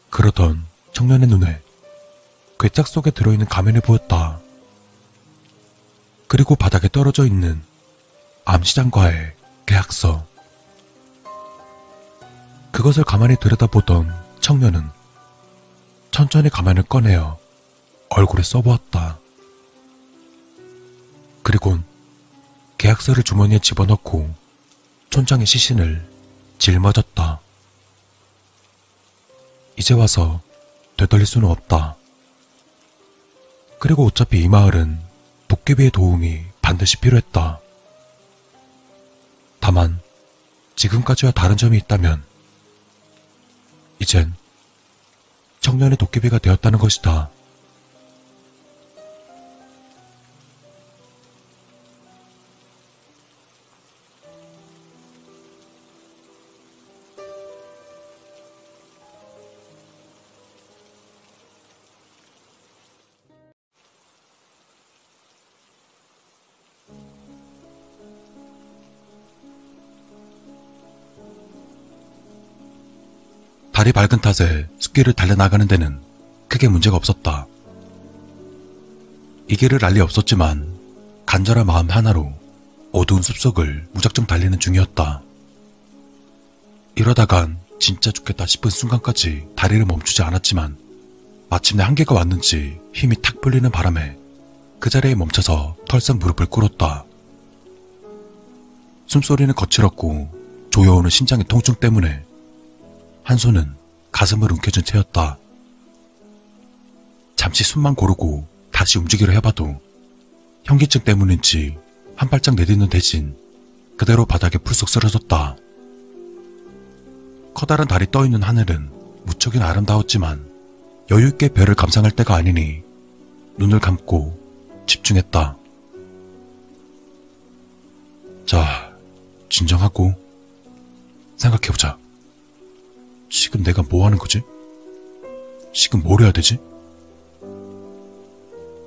그러던 청년의 눈에 괴짝 속에 들어있는 가면이 보였다. 그리고 바닥에 떨어져 있는 암시장과의 계약서. 그것을 가만히 들여다보던 청년은 천천히 가면을 꺼내어 얼굴에 써보았다. 그리곤 계약서를 주머니에 집어넣고 촌장의 시신을 짊어졌다. 이제 와서 되돌릴 수는 없다. 그리고 어차피 이 마을은 도깨비의 도움이 반드시 필요했다. 다만 지금까지와 다른 점이 있다면 이젠 청년의 도깨비가 되었다는 것이다. 달이 밝은 탓에 숲길을 달려나가는 데는 크게 문제가 없었다. 이 길을 알리 없었지만 간절한 마음 하나로 어두운 숲속을 무작정 달리는 중이었다. 이러다간 진짜 죽겠다 싶은 순간까지 다리를 멈추지 않았지만 마침내 한계가 왔는지 힘이 탁 풀리는 바람에 그 자리에 멈춰서 털썩 무릎을 꿇었다. 숨소리는 거칠었고 조여오는 심장의 통증 때문에 한 손은 가슴을 움켜쥔 채였다. 잠시 숨만 고르고 다시 움직이려 해봐도 현기증 때문인지 한 발짝 내딛는 대신 그대로 바닥에 풀썩 쓰러졌다. 커다란 달이 떠있는 하늘은 무척이나 아름다웠지만 여유있게 별을 감상할 때가 아니니 눈을 감고 집중했다. 자, 진정하고 생각해보자. 지금 내가 뭐 하는 거지? 지금 뭘 해야 되지?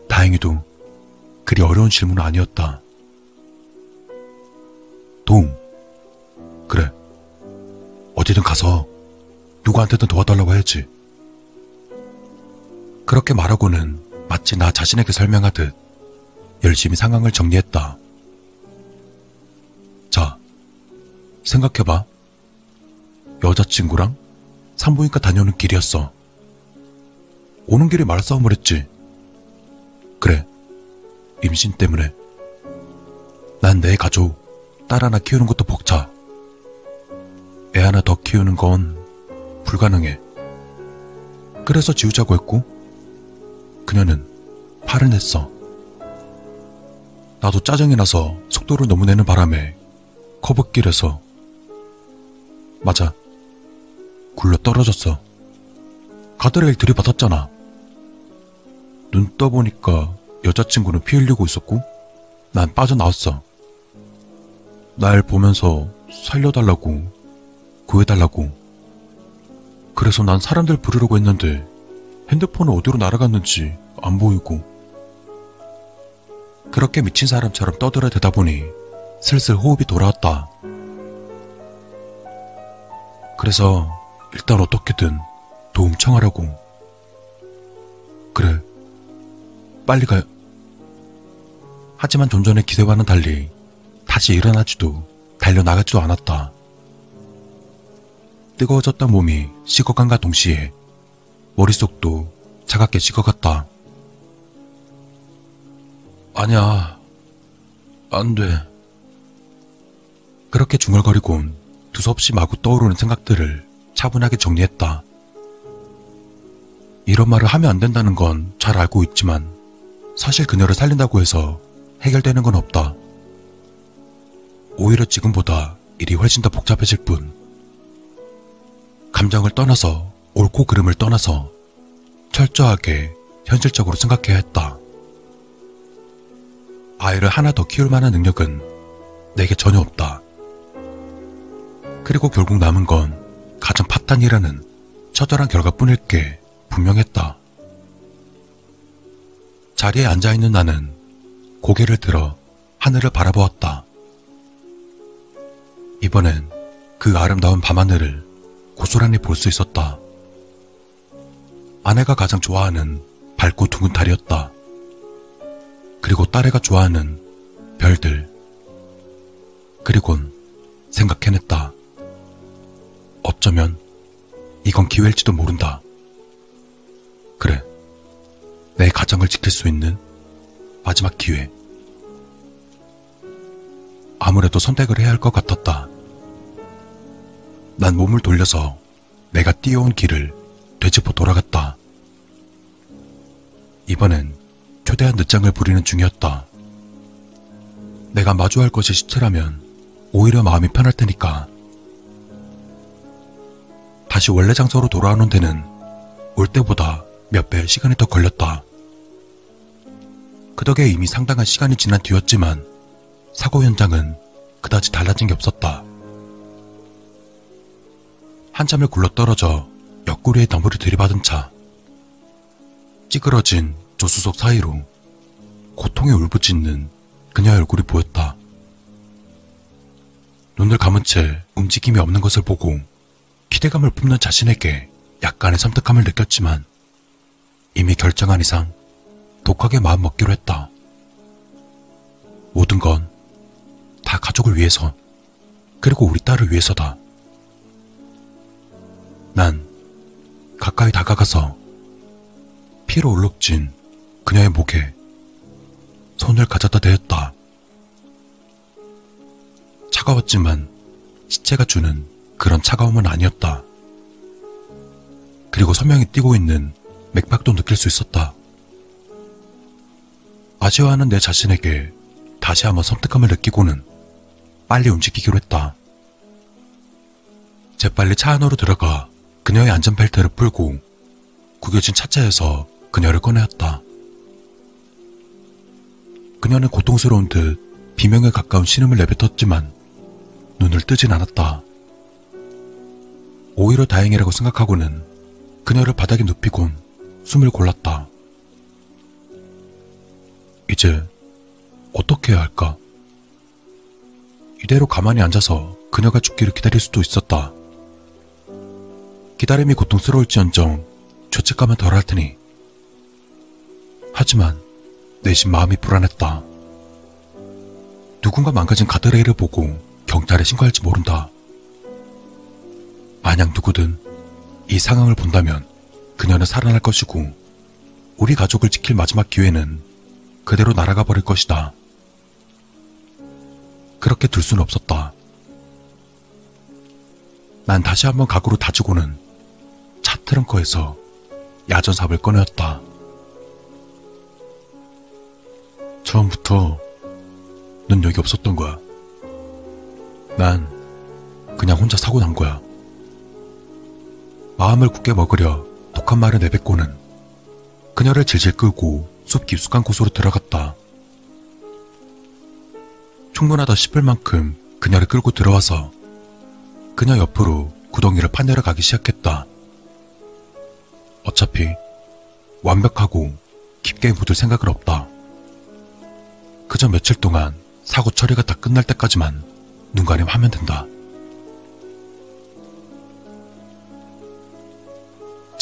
다행히도 그리 어려운 질문은 아니었다. 도움. 그래. 어디든 가서 누구한테든 도와달라고 해야지. 그렇게 말하고는 마치 나 자신에게 설명하듯 열심히 상황을 정리했다. 자, 생각해봐. 여자친구랑 산부인과 다녀오는 길이었어. 오는 길에 말싸움을 했지. 그래. 임신 때문에. 난 내 가족, 딸 하나 키우는 것도 벅차. 애 하나 더 키우는 건 불가능해. 그래서 지우자고 했고, 그녀는 팔을 냈어. 나도 짜증이 나서 속도를 너무 내는 바람에 커브길에서 맞아 굴러 떨어졌어. 가드레일 들이받았잖아. 눈 떠보니까 여자친구는 피 흘리고 있었고 난 빠져나왔어. 날 보면서 살려달라고 구해달라고 그래서 난 사람들 부르려고 했는데 핸드폰은 어디로 날아갔는지 안 보이고 그렇게 미친 사람처럼 떠들어 대다 보니 슬슬 호흡이 돌아왔다. 그래서 일단 어떻게든 도움 청하라고. 그래. 빨리 가요. 하지만 좀 전의 기대와는 달리 다시 일어나지도 달려나가지도 않았다. 뜨거워졌던 몸이 식어간과 동시에 머릿속도 차갑게 식어갔다. 아니야. 안 돼. 그렇게 중얼거리곤 두서없이 마구 떠오르는 생각들을 차분하게 정리했다. 이런 말을 하면 안 된다는 건 잘 알고 있지만 사실 그녀를 살린다고 해서 해결되는 건 없다. 오히려 지금보다 일이 훨씬 더 복잡해질 뿐. 감정을 떠나서 옳고 그름을 떠나서 철저하게 현실적으로 생각해야 했다. 아이를 하나 더 키울 만한 능력은 내게 전혀 없다. 그리고 결국 남은 건 가정 파탄이라는 처절한 결과뿐일 게 분명했다. 자리에 앉아있는 나는 고개를 들어 하늘을 바라보았다. 이번엔 그 아름다운 밤하늘을 고스란히 볼 수 있었다. 아내가 가장 좋아하는 밝고 둥근 달이었다. 그리고 딸애가 좋아하는 별들. 그리곤 생각해냈다. 어쩌면 이건 기회일지도 모른다. 그래. 내 가정을 지킬 수 있는 마지막 기회. 아무래도 선택을 해야 할 것 같았다. 난 몸을 돌려서 내가 뛰어온 길을 되짚어 돌아갔다. 이번엔 초대한 늦장을 부리는 중이었다. 내가 마주할 것이 시체라면 오히려 마음이 편할 테니까. 다시 원래 장소로 돌아오는 데는 올 때보다 몇 배 시간이 더 걸렸다. 그 덕에 이미 상당한 시간이 지난 뒤였지만 사고 현장은 그다지 달라진 게 없었다. 한참을 굴러떨어져 옆구리에 너무를 들이받은 차. 찌그러진 조수석 사이로 고통에 울부짖는 그녀의 얼굴이 보였다. 눈을 감은 채 움직임이 없는 것을 보고 기대감을 뿜는 자신에게 약간의 섬뜩함을 느꼈지만 이미 결정한 이상 독하게 마음 먹기로 했다. 모든 건 다 가족을 위해서, 그리고 우리 딸을 위해서다. 난 가까이 다가가서 피로 울룩진 그녀의 목에 손을 가져다 대었다. 차가웠지만 시체가 주는 그런 차가움은 아니었다. 그리고 서명이 뛰고 있는 맥박도 느낄 수 있었다. 아쉬워하는 내 자신에게 다시 한번 섬뜩함을 느끼고는 빨리 움직이기로 했다. 재빨리 차 안으로 들어가 그녀의 안전벨트를 풀고 구겨진 차체에서 그녀를 꺼내었다. 그녀는 고통스러운 듯 비명에 가까운 신음을 내뱉었지만 눈을 뜨진 않았다. 오히려 다행이라고 생각하고는 그녀를 바닥에 눕히곤 숨을 골랐다. 이제 어떻게 해야 할까? 이대로 가만히 앉아서 그녀가 죽기를 기다릴 수도 있었다. 기다림이 고통스러울지언정 죄책감은 덜할 테니. 하지만 내심 마음이 불안했다. 누군가 망가진 가드레일을 보고 경찰에 신고할지 모른다. 만약 누구든 이 상황을 본다면 그녀는 살아날 것이고 우리 가족을 지킬 마지막 기회는 그대로 날아가 버릴 것이다. 그렇게 둘 수는 없었다. 난 다시 한번 각오를 다지고는 차 트렁크에서 야전삽을 꺼내었다. 처음부터 넌 여기 없었던 거야. 난 그냥 혼자 사고 난 거야. 마음을 굳게 먹으려 독한 말을 내뱉고는 그녀를 질질 끌고 숲 깊숙한 곳으로 들어갔다. 충분하다 싶을 만큼 그녀를 끌고 들어와서 그녀 옆으로 구덩이를 파내려 가기 시작했다. 어차피 완벽하고 깊게 묻을 생각은 없다. 그저 며칠 동안 사고 처리가 다 끝날 때까지만 눈 가림 하면 된다.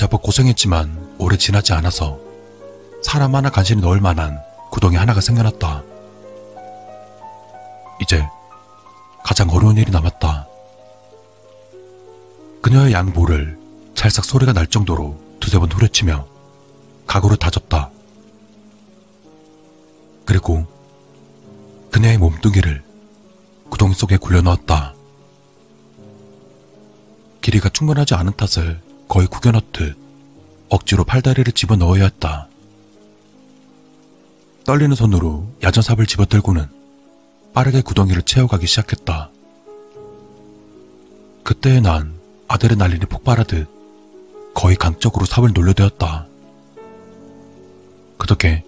제법 고생했지만 오래 지나지 않아서 사람 하나 간신히 넣을 만한 구덩이 하나가 생겨났다. 이제 가장 어려운 일이 남았다. 그녀의 양보를 찰싹 소리가 날 정도로 두세 번 후려치며 각오를 다졌다. 그리고 그녀의 몸뚱이를 구덩이 속에 굴려 넣었다. 길이가 충분하지 않은 탓을 거의 구겨넣듯 억지로 팔다리를 집어넣어야 했다. 떨리는 손으로 야전삽을 집어들고는 빠르게 구덩이를 채워가기 시작했다. 그때의 난 아드레날린이 폭발하듯 거의 강적으로 삽을 놀려대었다. 그 덕에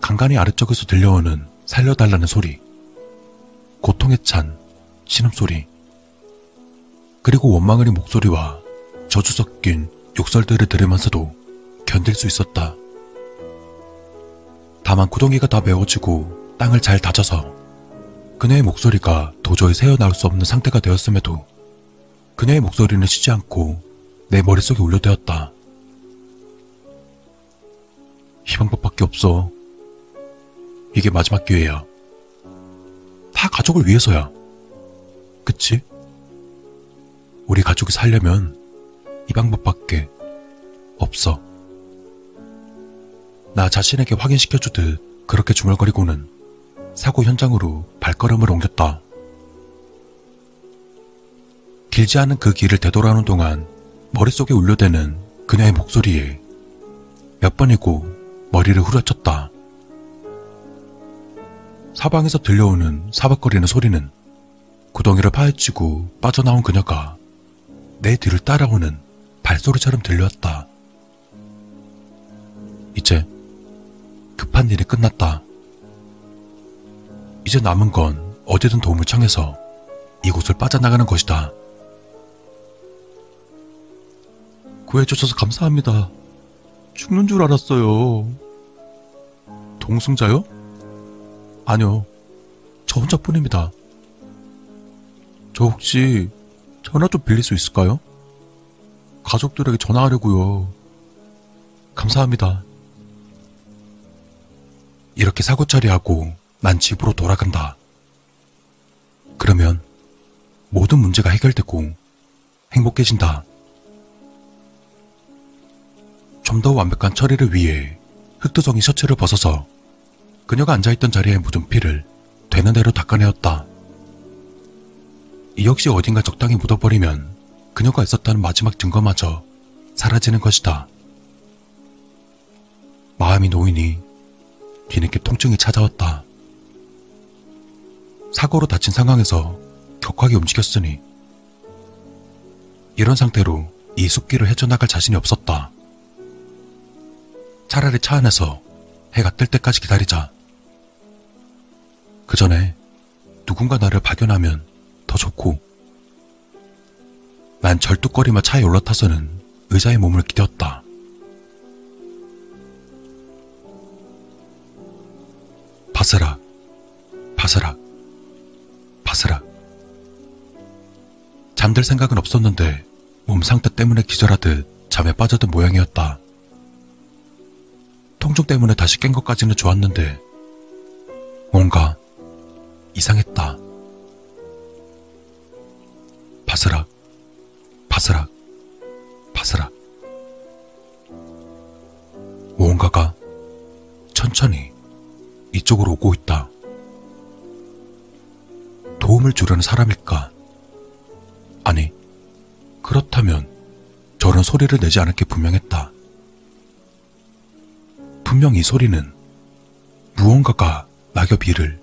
간간히 아래쪽에서 들려오는 살려달라는 소리, 고통에 찬 신음소리, 그리고 원망 어린 목소리와 저주 섞인 욕설들을 들으면서도 견딜 수 있었다. 다만 구덩이가 다 메워지고 땅을 잘 다져서 그녀의 목소리가 도저히 새어나올 수 없는 상태가 되었음에도 그녀의 목소리는 쉬지 않고 내 머릿속에 울려대었다. 이 방법밖에 없어. 이게 마지막 기회야. 다 가족을 위해서야. 그치? 우리 가족이 살려면 이 방법밖에 없어. 나 자신에게 확인시켜주듯 그렇게 중얼거리고는 사고 현장으로 발걸음을 옮겼다. 길지 않은 그 길을 되돌아오는 동안 머릿속에 울려대는 그녀의 목소리에 몇 번이고 머리를 후려쳤다. 사방에서 들려오는 사박거리는 소리는 구덩이를 파헤치고 빠져나온 그녀가 내 뒤를 따라오는 발소리처럼 들려왔다. 이제 급한 일이 끝났다. 이제 남은 건 어디든 도움을 청해서 이곳을 빠져나가는 것이다. 구해주셔서 감사합니다. 죽는 줄 알았어요. 동승자요? 아니요. 저 혼자뿐입니다. 저 혹시 전화 좀 빌릴 수 있을까요? 가족들에게 전화하려고요. 감사합니다. 이렇게 사고 처리하고 난 집으로 돌아간다. 그러면 모든 문제가 해결되고 행복해진다. 좀 더 완벽한 처리를 위해 흑도정이 셔츠를 벗어서 그녀가 앉아있던 자리에 묻은 피를 되는 대로 닦아내었다. 이 역시 어딘가 적당히 묻어버리면 그녀가 있었다는 마지막 증거마저 사라지는 것이다. 마음이 놓이니 뒤늦게 통증이 찾아왔다. 사고로 다친 상황에서 격하게 움직였으니 이런 상태로 이 숲길을 헤쳐나갈 자신이 없었다. 차라리 차 안에서 해가 뜰 때까지 기다리자. 그 전에 누군가 나를 발견하면 더 좋고 난 절뚝거리며 차에 올라타서는 의자에 몸을 기대었다. 바스락, 바스락, 바스락. 잠들 생각은 없었는데 몸 상태 때문에 기절하듯 잠에 빠져든 모양이었다. 통증 때문에 다시 깬 것까지는 좋았는데 뭔가 이상했다. 바스락, 바스락, 바스락. 무언가가 천천히 이쪽으로 오고 있다. 도움을 주려는 사람일까? 아니, 그렇다면 저런 소리를 내지 않을 게 분명했다. 분명 이 소리는 무언가가 낙엽 위를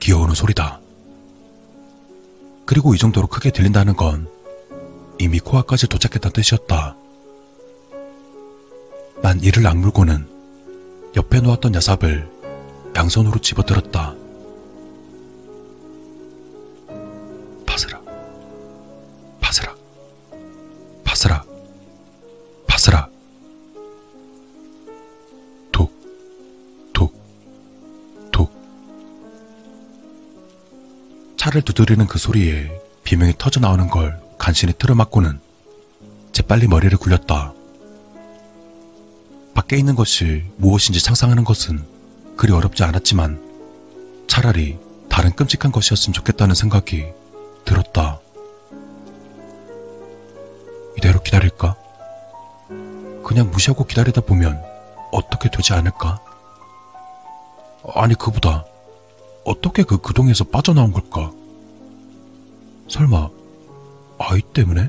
기어오는 소리다. 그리고 이 정도로 크게 들린다는 건 이미 코앞까지 도착했다는 뜻이었다. 난 이를 악물고는 옆에 놓았던 야삽을 양손으로 집어들었다. 바스락, 바스락, 바스락, 바스락. 톡, 톡, 톡. 차를 두드리는 그 소리에 비명이 터져 나오는 걸 간신히 틀어막고는 재빨리 머리를 굴렸다. 밖에 있는 것이 무엇인지 상상하는 것은 그리 어렵지 않았지만 차라리 다른 끔찍한 것이었으면 좋겠다는 생각이 들었다. 이대로 기다릴까? 그냥 무시하고 기다리다 보면 어떻게 되지 않을까? 아니, 그보다 어떻게 그 구동에서 빠져나온 걸까? 설마 아이 때문에?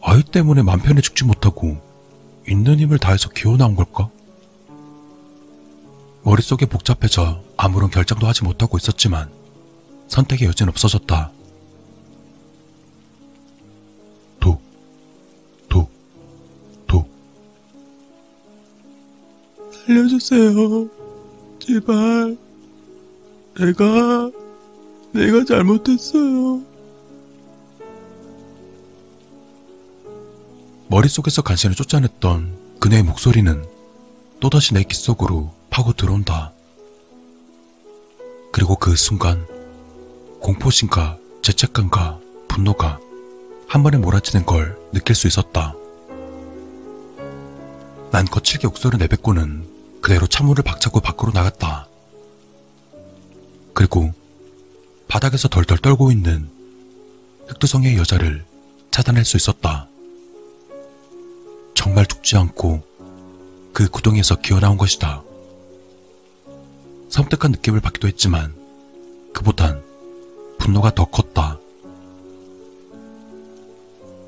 아이 때문에 맘 편히 죽지 못하고 있는 힘을 다해서 기어나온 걸까? 머릿속이 복잡해져 아무런 결정도 하지 못하고 있었지만 선택의 여지는 없어졌다. 독, 독, 독. 살려주세요. 제발. 내가, 내가 잘못했어요. 머릿속에서 간신히 쫓아냈던 그녀의 목소리는 또다시 내 귓속으로 파고 들어온다. 그리고 그 순간 공포심과 죄책감과 분노가 한 번에 몰아치는 걸 느낄 수 있었다. 난 거칠게 옥소를 내뱉고는 그대로 차문을 박차고 밖으로 나갔다. 그리고 바닥에서 덜덜 떨고 있는 흑두성의 여자를 찾아낼 수 있었다. 정말 죽지 않고 그 구덩이에서 기어나온 것이다. 섬뜩한 느낌을 받기도 했지만 그보단 분노가 더 컸다.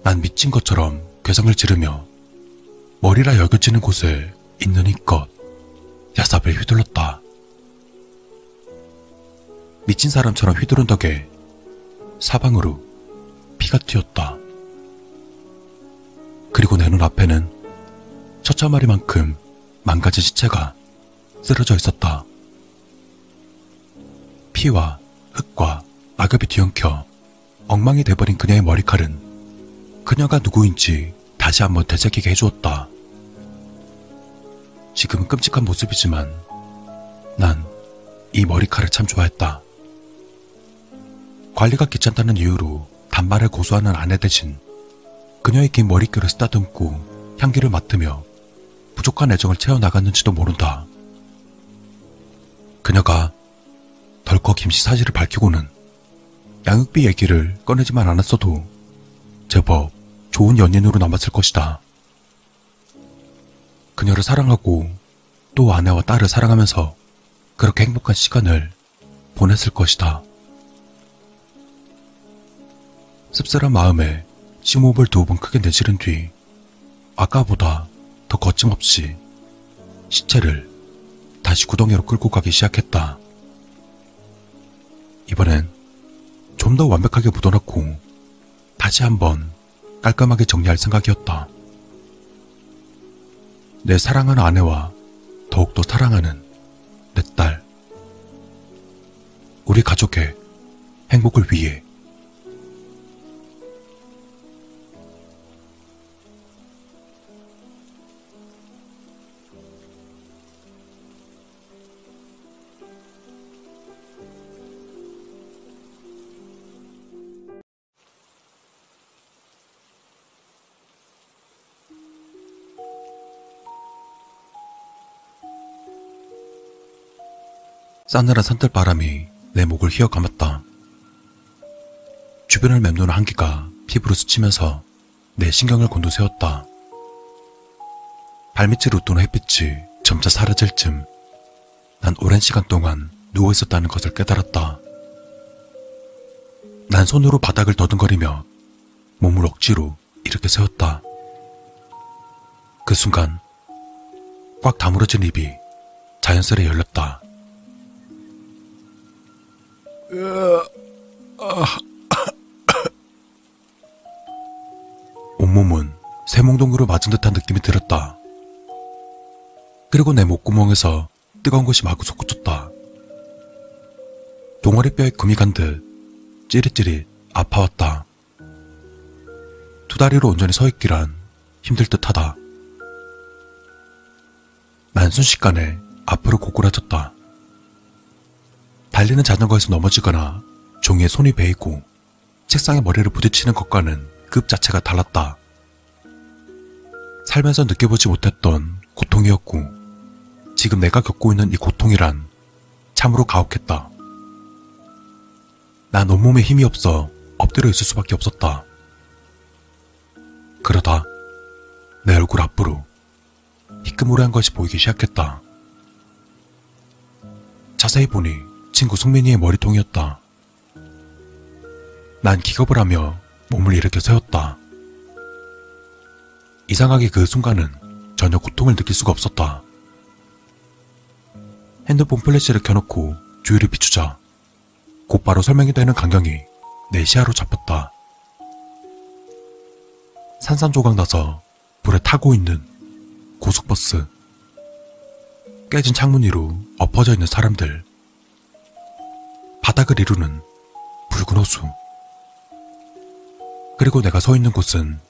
난 미친 것처럼 괴성을 지르며 머리라 여겨지는 곳에 있는 이껏 야삽을 휘둘렀다. 미친 사람처럼 휘두른 덕에 사방으로 피가 튀었다. 그리고 내 눈앞에는 처참마리만큼 망가진 시체가 쓰러져 있었다. 피와 흙과 낙엽이 뒤엉켜 엉망이 돼버린 그녀의 머리칼은 그녀가 누구인지 다시 한번 되새기게 해주었다. 지금은 끔찍한 모습이지만 난 이 머리칼을 참 좋아했다. 관리가 귀찮다는 이유로 단말을 고수하는 아내 대신 그녀의 긴 머릿결을 쓰다듬고 향기를 맡으며 부족한 애정을 채워나갔는지도 모른다. 그녀가 덜컥 김씨 사실을 밝히고는 양육비 얘기를 꺼내지만 않았어도 제법 좋은 연인으로 남았을 것이다. 그녀를 사랑하고 또 아내와 딸을 사랑하면서 그렇게 행복한 시간을 보냈을 것이다. 씁쓸한 마음에 심호흡을 두 번 크게 내지른 뒤 아까보다 더 거침없이 시체를 다시 구덩이로 끌고 가기 시작했다. 이번엔 좀 더 완벽하게 묻어놓고 다시 한번 깔끔하게 정리할 생각이었다. 내 사랑하는 아내와 더욱더 사랑하는 내 딸. 우리 가족의 행복을 위해 싸늘한 산들바람이 내 목을 휘어감았다. 주변을 맴도는 한기가 피부로 스치면서 내 신경을 곤두세웠다. 발밑을 웃도는 햇빛이 점차 사라질 쯤 난 오랜 시간 동안 누워 있었다는 것을 깨달았다. 난 손으로 바닥을 더듬거리며 몸을 억지로 이렇게 세웠다. 그 순간 꽉 다물어진 입이 자연스레 열렸다. 온몸은 새몽동으로 맞은 듯한 느낌이 들었다. 그리고 내 목구멍에서 뜨거운 것이 마구 솟구쳤다. 동아리뼈에 금이 간 듯 찌릿찌릿 아파왔다. 두 다리로 온전히 서 있기란 힘들 듯하다. 난 순식간에 앞으로 고꾸라졌다. 달리는 자전거에서 넘어지거나 종이에 손이 베이고 책상에 머리를 부딪히는 것과는 급 자체가 달랐다. 살면서 느껴보지 못했던 고통이었고 지금 내가 겪고 있는 이 고통이란 참으로 가혹했다. 난 온몸에 힘이 없어 엎드려 있을 수밖에 없었다. 그러다 내 얼굴 앞으로 희끄무레한 것이 보이기 시작했다. 자세히 보니 친구 승민이의 머리통이었다. 난 기겁을 하며 몸을 일으켜 세웠다. 이상하게 그 순간은 전혀 고통을 느낄 수가 없었다. 핸드폰 플래시를 켜놓고 주위를 비추자 곧바로 설명이 되는 광경이 내 시야로 잡혔다. 산산조각 나서 불에 타고 있는 고속버스. 깨진 창문 위로 엎어져 있는 사람들. 바닥을 이루는 붉은 호수. 그리고 내가 서 있는 곳은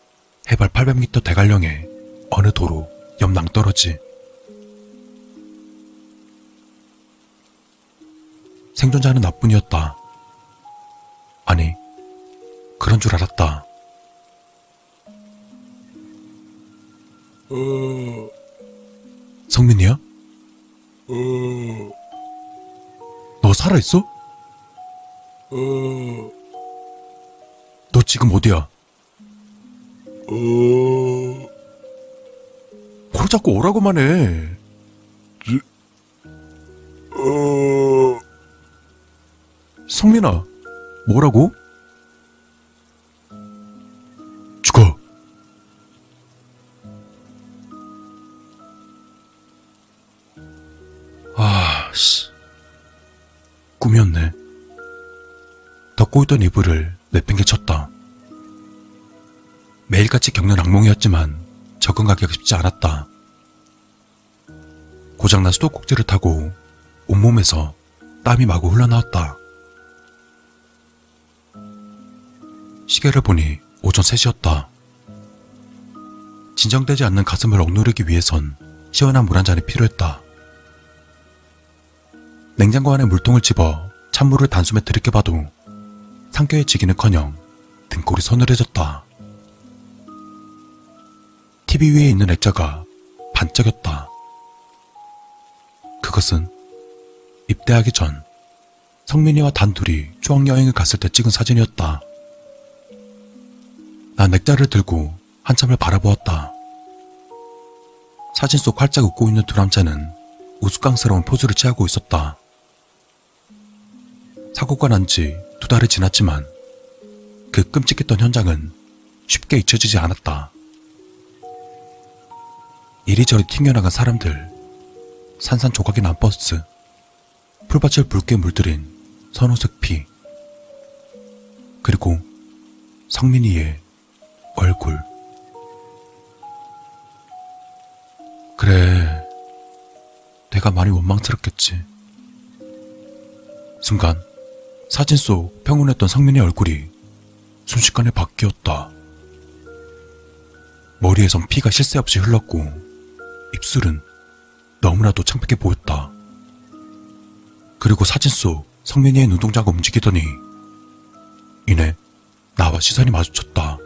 해발 800m 대관령의 어느 도로 옆 낭떠러지. 생존자는 나뿐이었다. 아니, 그런 줄 알았다. 성민이야? 너 살아있어? 너 지금 어디야? 코 잡고 오라고만 해. 성민아, 뭐라고? 덮고 있던 이불을 내팽개쳤다. 매일같이 겪는 악몽이었지만 적응하기가 쉽지 않았다. 고장난 수도꼭지를 타고 온몸에서 땀이 마구 흘러나왔다. 시계를 보니 오전 3시였다. 진정되지 않는 가슴을 억누르기 위해선 시원한 물 한 잔이 필요했다. 냉장고 안에 물통을 집어 찬물을 단숨에 들이켜봐도 상쾌해지기는커녕 등골이 서늘해졌다. TV 위에 있는 액자가 반짝였다. 그것은 입대하기 전 성민이와 단둘이 추억여행을 갔을 때 찍은 사진이었다. 난 액자를 들고 한참을 바라보았다. 사진 속 활짝 웃고 있는 두 남자는 우스꽝스러운 포즈를 취하고 있었다. 사고가 난 지 두 달이 지났지만 그 끔찍했던 현장은 쉽게 잊혀지지 않았다. 이리저리 튕겨나간 사람들, 산산조각이 난 버스, 풀밭을 붉게 물들인 선호색 피, 그리고 성민이의 얼굴. 그래, 내가 많이 원망스럽겠지. 순간, 사진 속 평온했던 성민의 얼굴이 순식간에 바뀌었다. 머리에선 피가 쉴새 없이 흘렀고, 입술은 너무나도 창백해 보였다. 그리고 사진 속 성민이의 눈동자가 움직이더니, 이내 나와 시선이 마주쳤다.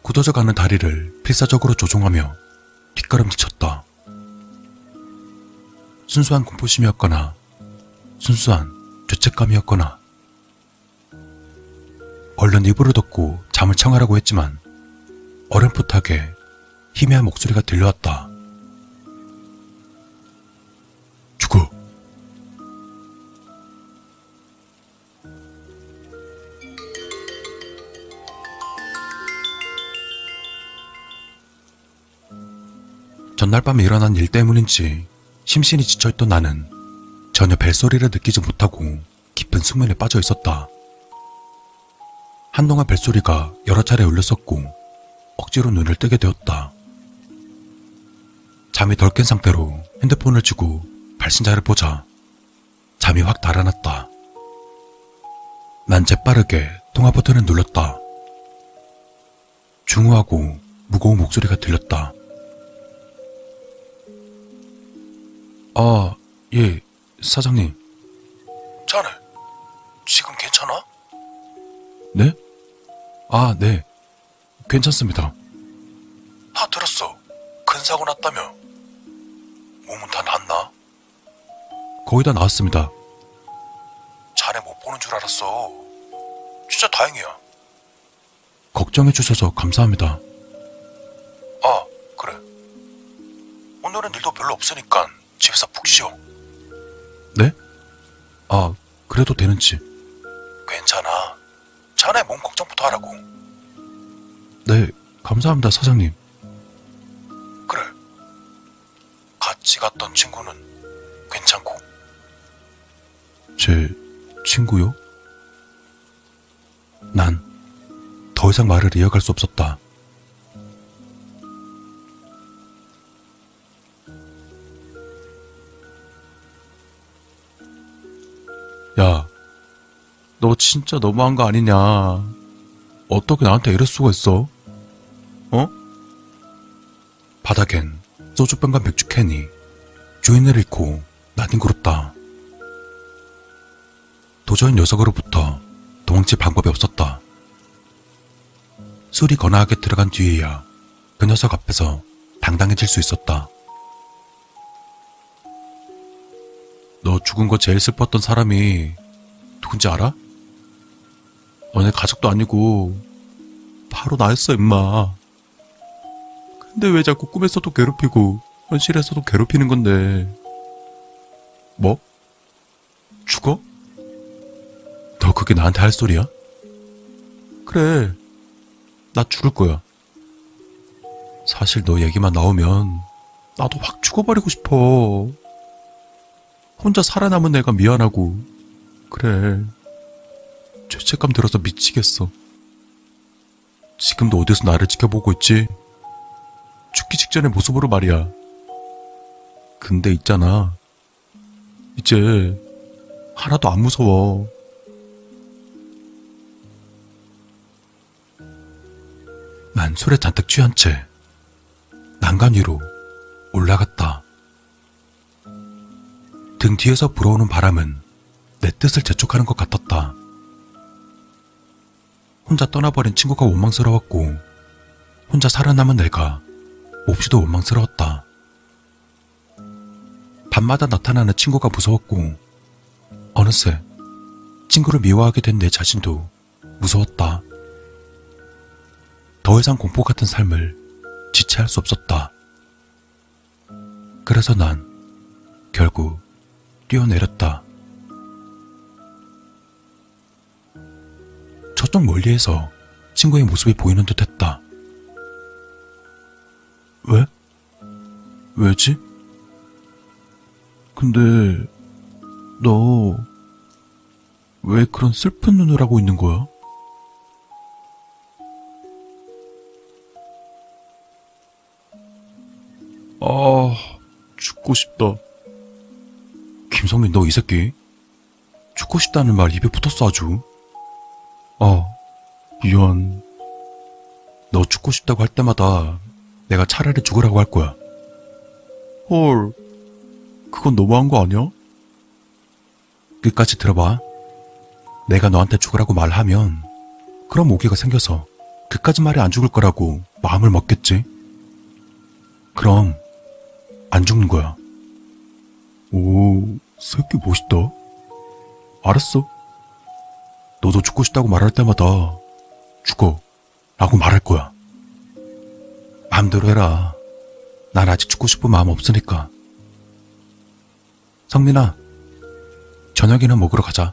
굳어져 가는 다리를 필사적으로 조종하며 뒷걸음질쳤다. 순수한 공포심이었거나 순수한 죄책감이었거나 얼른 입으로 덮고 잠을 청하라고 했지만 어렴풋하게 희미한 목소리가 들려왔다. 죽어. 전날 밤에 일어난 일 때문인지 심신이 지쳐있던 나는 전혀 벨소리를 느끼지 못하고 깊은 숙면에 빠져 있었다. 한동안 벨소리가 여러 차례 울렸었고 억지로 눈을 뜨게 되었다. 잠이 덜 깬 상태로 핸드폰을 쥐고 발신자를 보자 잠이 확 달아났다. 난 재빠르게 통화 버튼을 눌렀다. 중후하고 무거운 목소리가 들렸다. 아, 예, 사장님. 자네, 지금 괜찮아? 네? 아, 네. 괜찮습니다. 아, 들었어. 큰 사고 났다며. 몸은 다 낫나? 거의 다 나았습니다. 자네 못 보는 줄 알았어. 진짜 다행이야. 걱정해 주셔서 감사합니다. 아, 그래. 오늘은 일도 별로 없으니까 집에서 푹 쉬어. 네? 아, 그래도 되는지. 괜찮아. 자네 몸 걱정부터 하라고. 네, 감사합니다, 사장님. 그래. 같이 갔던 친구는 괜찮고. 제 친구요? 난 더 이상 말을 이어갈 수 없었다. 너 진짜 너무한 거 아니냐? 어떻게 나한테 이럴 수가 있어? 어? 바닥엔 소주병과 맥주 캔이 주인을 잃고 나뒹굴었다. 도저히 녀석으로부터 도망칠 방법이 없었다. 술이 거나하게 들어간 뒤에야 그 녀석 앞에서 당당해질 수 있었다. 너 죽은 거 제일 슬펐던 사람이 누군지 알아? 너네 가족도 아니고 바로 나였어 임마. 근데 왜 자꾸 꿈에서도 괴롭히고 현실에서도 괴롭히는 건데 뭐? 죽어? 너 그게 나한테 할 소리야? 그래 나 죽을 거야 사실 너 얘기만 나오면 나도 확 죽어버리고 싶어 혼자 살아남은 내가 미안하고 그래 죄책감 들어서 미치겠어 지금도 어디서 나를 지켜보고 있지? 죽기 직전의 모습으로 말이야 근데 있잖아 이제 하나도 안 무서워 난 술에 잔뜩 취한 채 난간 위로 올라갔다. 등 뒤에서 불어오는 바람은 내 뜻을 재촉하는 것 같았다. 혼자 떠나버린 친구가 원망스러웠고, 혼자 살아남은 내가 몹시도 원망스러웠다. 밤마다 나타나는 친구가 무서웠고, 어느새 친구를 미워하게 된 내 자신도 무서웠다. 더 이상 공포 같은 삶을 지체할 수 없었다. 그래서 난 결국 뛰어내렸다. 저쪽 멀리에서 친구의 모습이 보이는 듯 했다. 왜? 왜지? 근데, 너, 왜 그런 슬픈 눈을 하고 있는 거야? 아, 죽고 싶다. 김성민, 너 이 새끼? 죽고 싶다는 말 입에 붙었어, 아주. 아, 미안. 너 죽고 싶다고 할 때마다 내가 차라리 죽으라고 할 거야. 헐, 그건 너무한 거 아니야? 끝까지 들어봐. 내가 너한테 죽으라고 말하면 그럼 오기가 생겨서 그까지 말에 안 죽을 거라고 마음을 먹겠지. 그럼 안 죽는 거야. 오, 새끼 멋있다. 알았어. 너도 죽고 싶다고 말할 때마다 죽어. 라고 말할 거야. 마음대로 해라. 난 아직 죽고 싶은 마음 없으니까. 성민아, 저녁이나 먹으러 가자.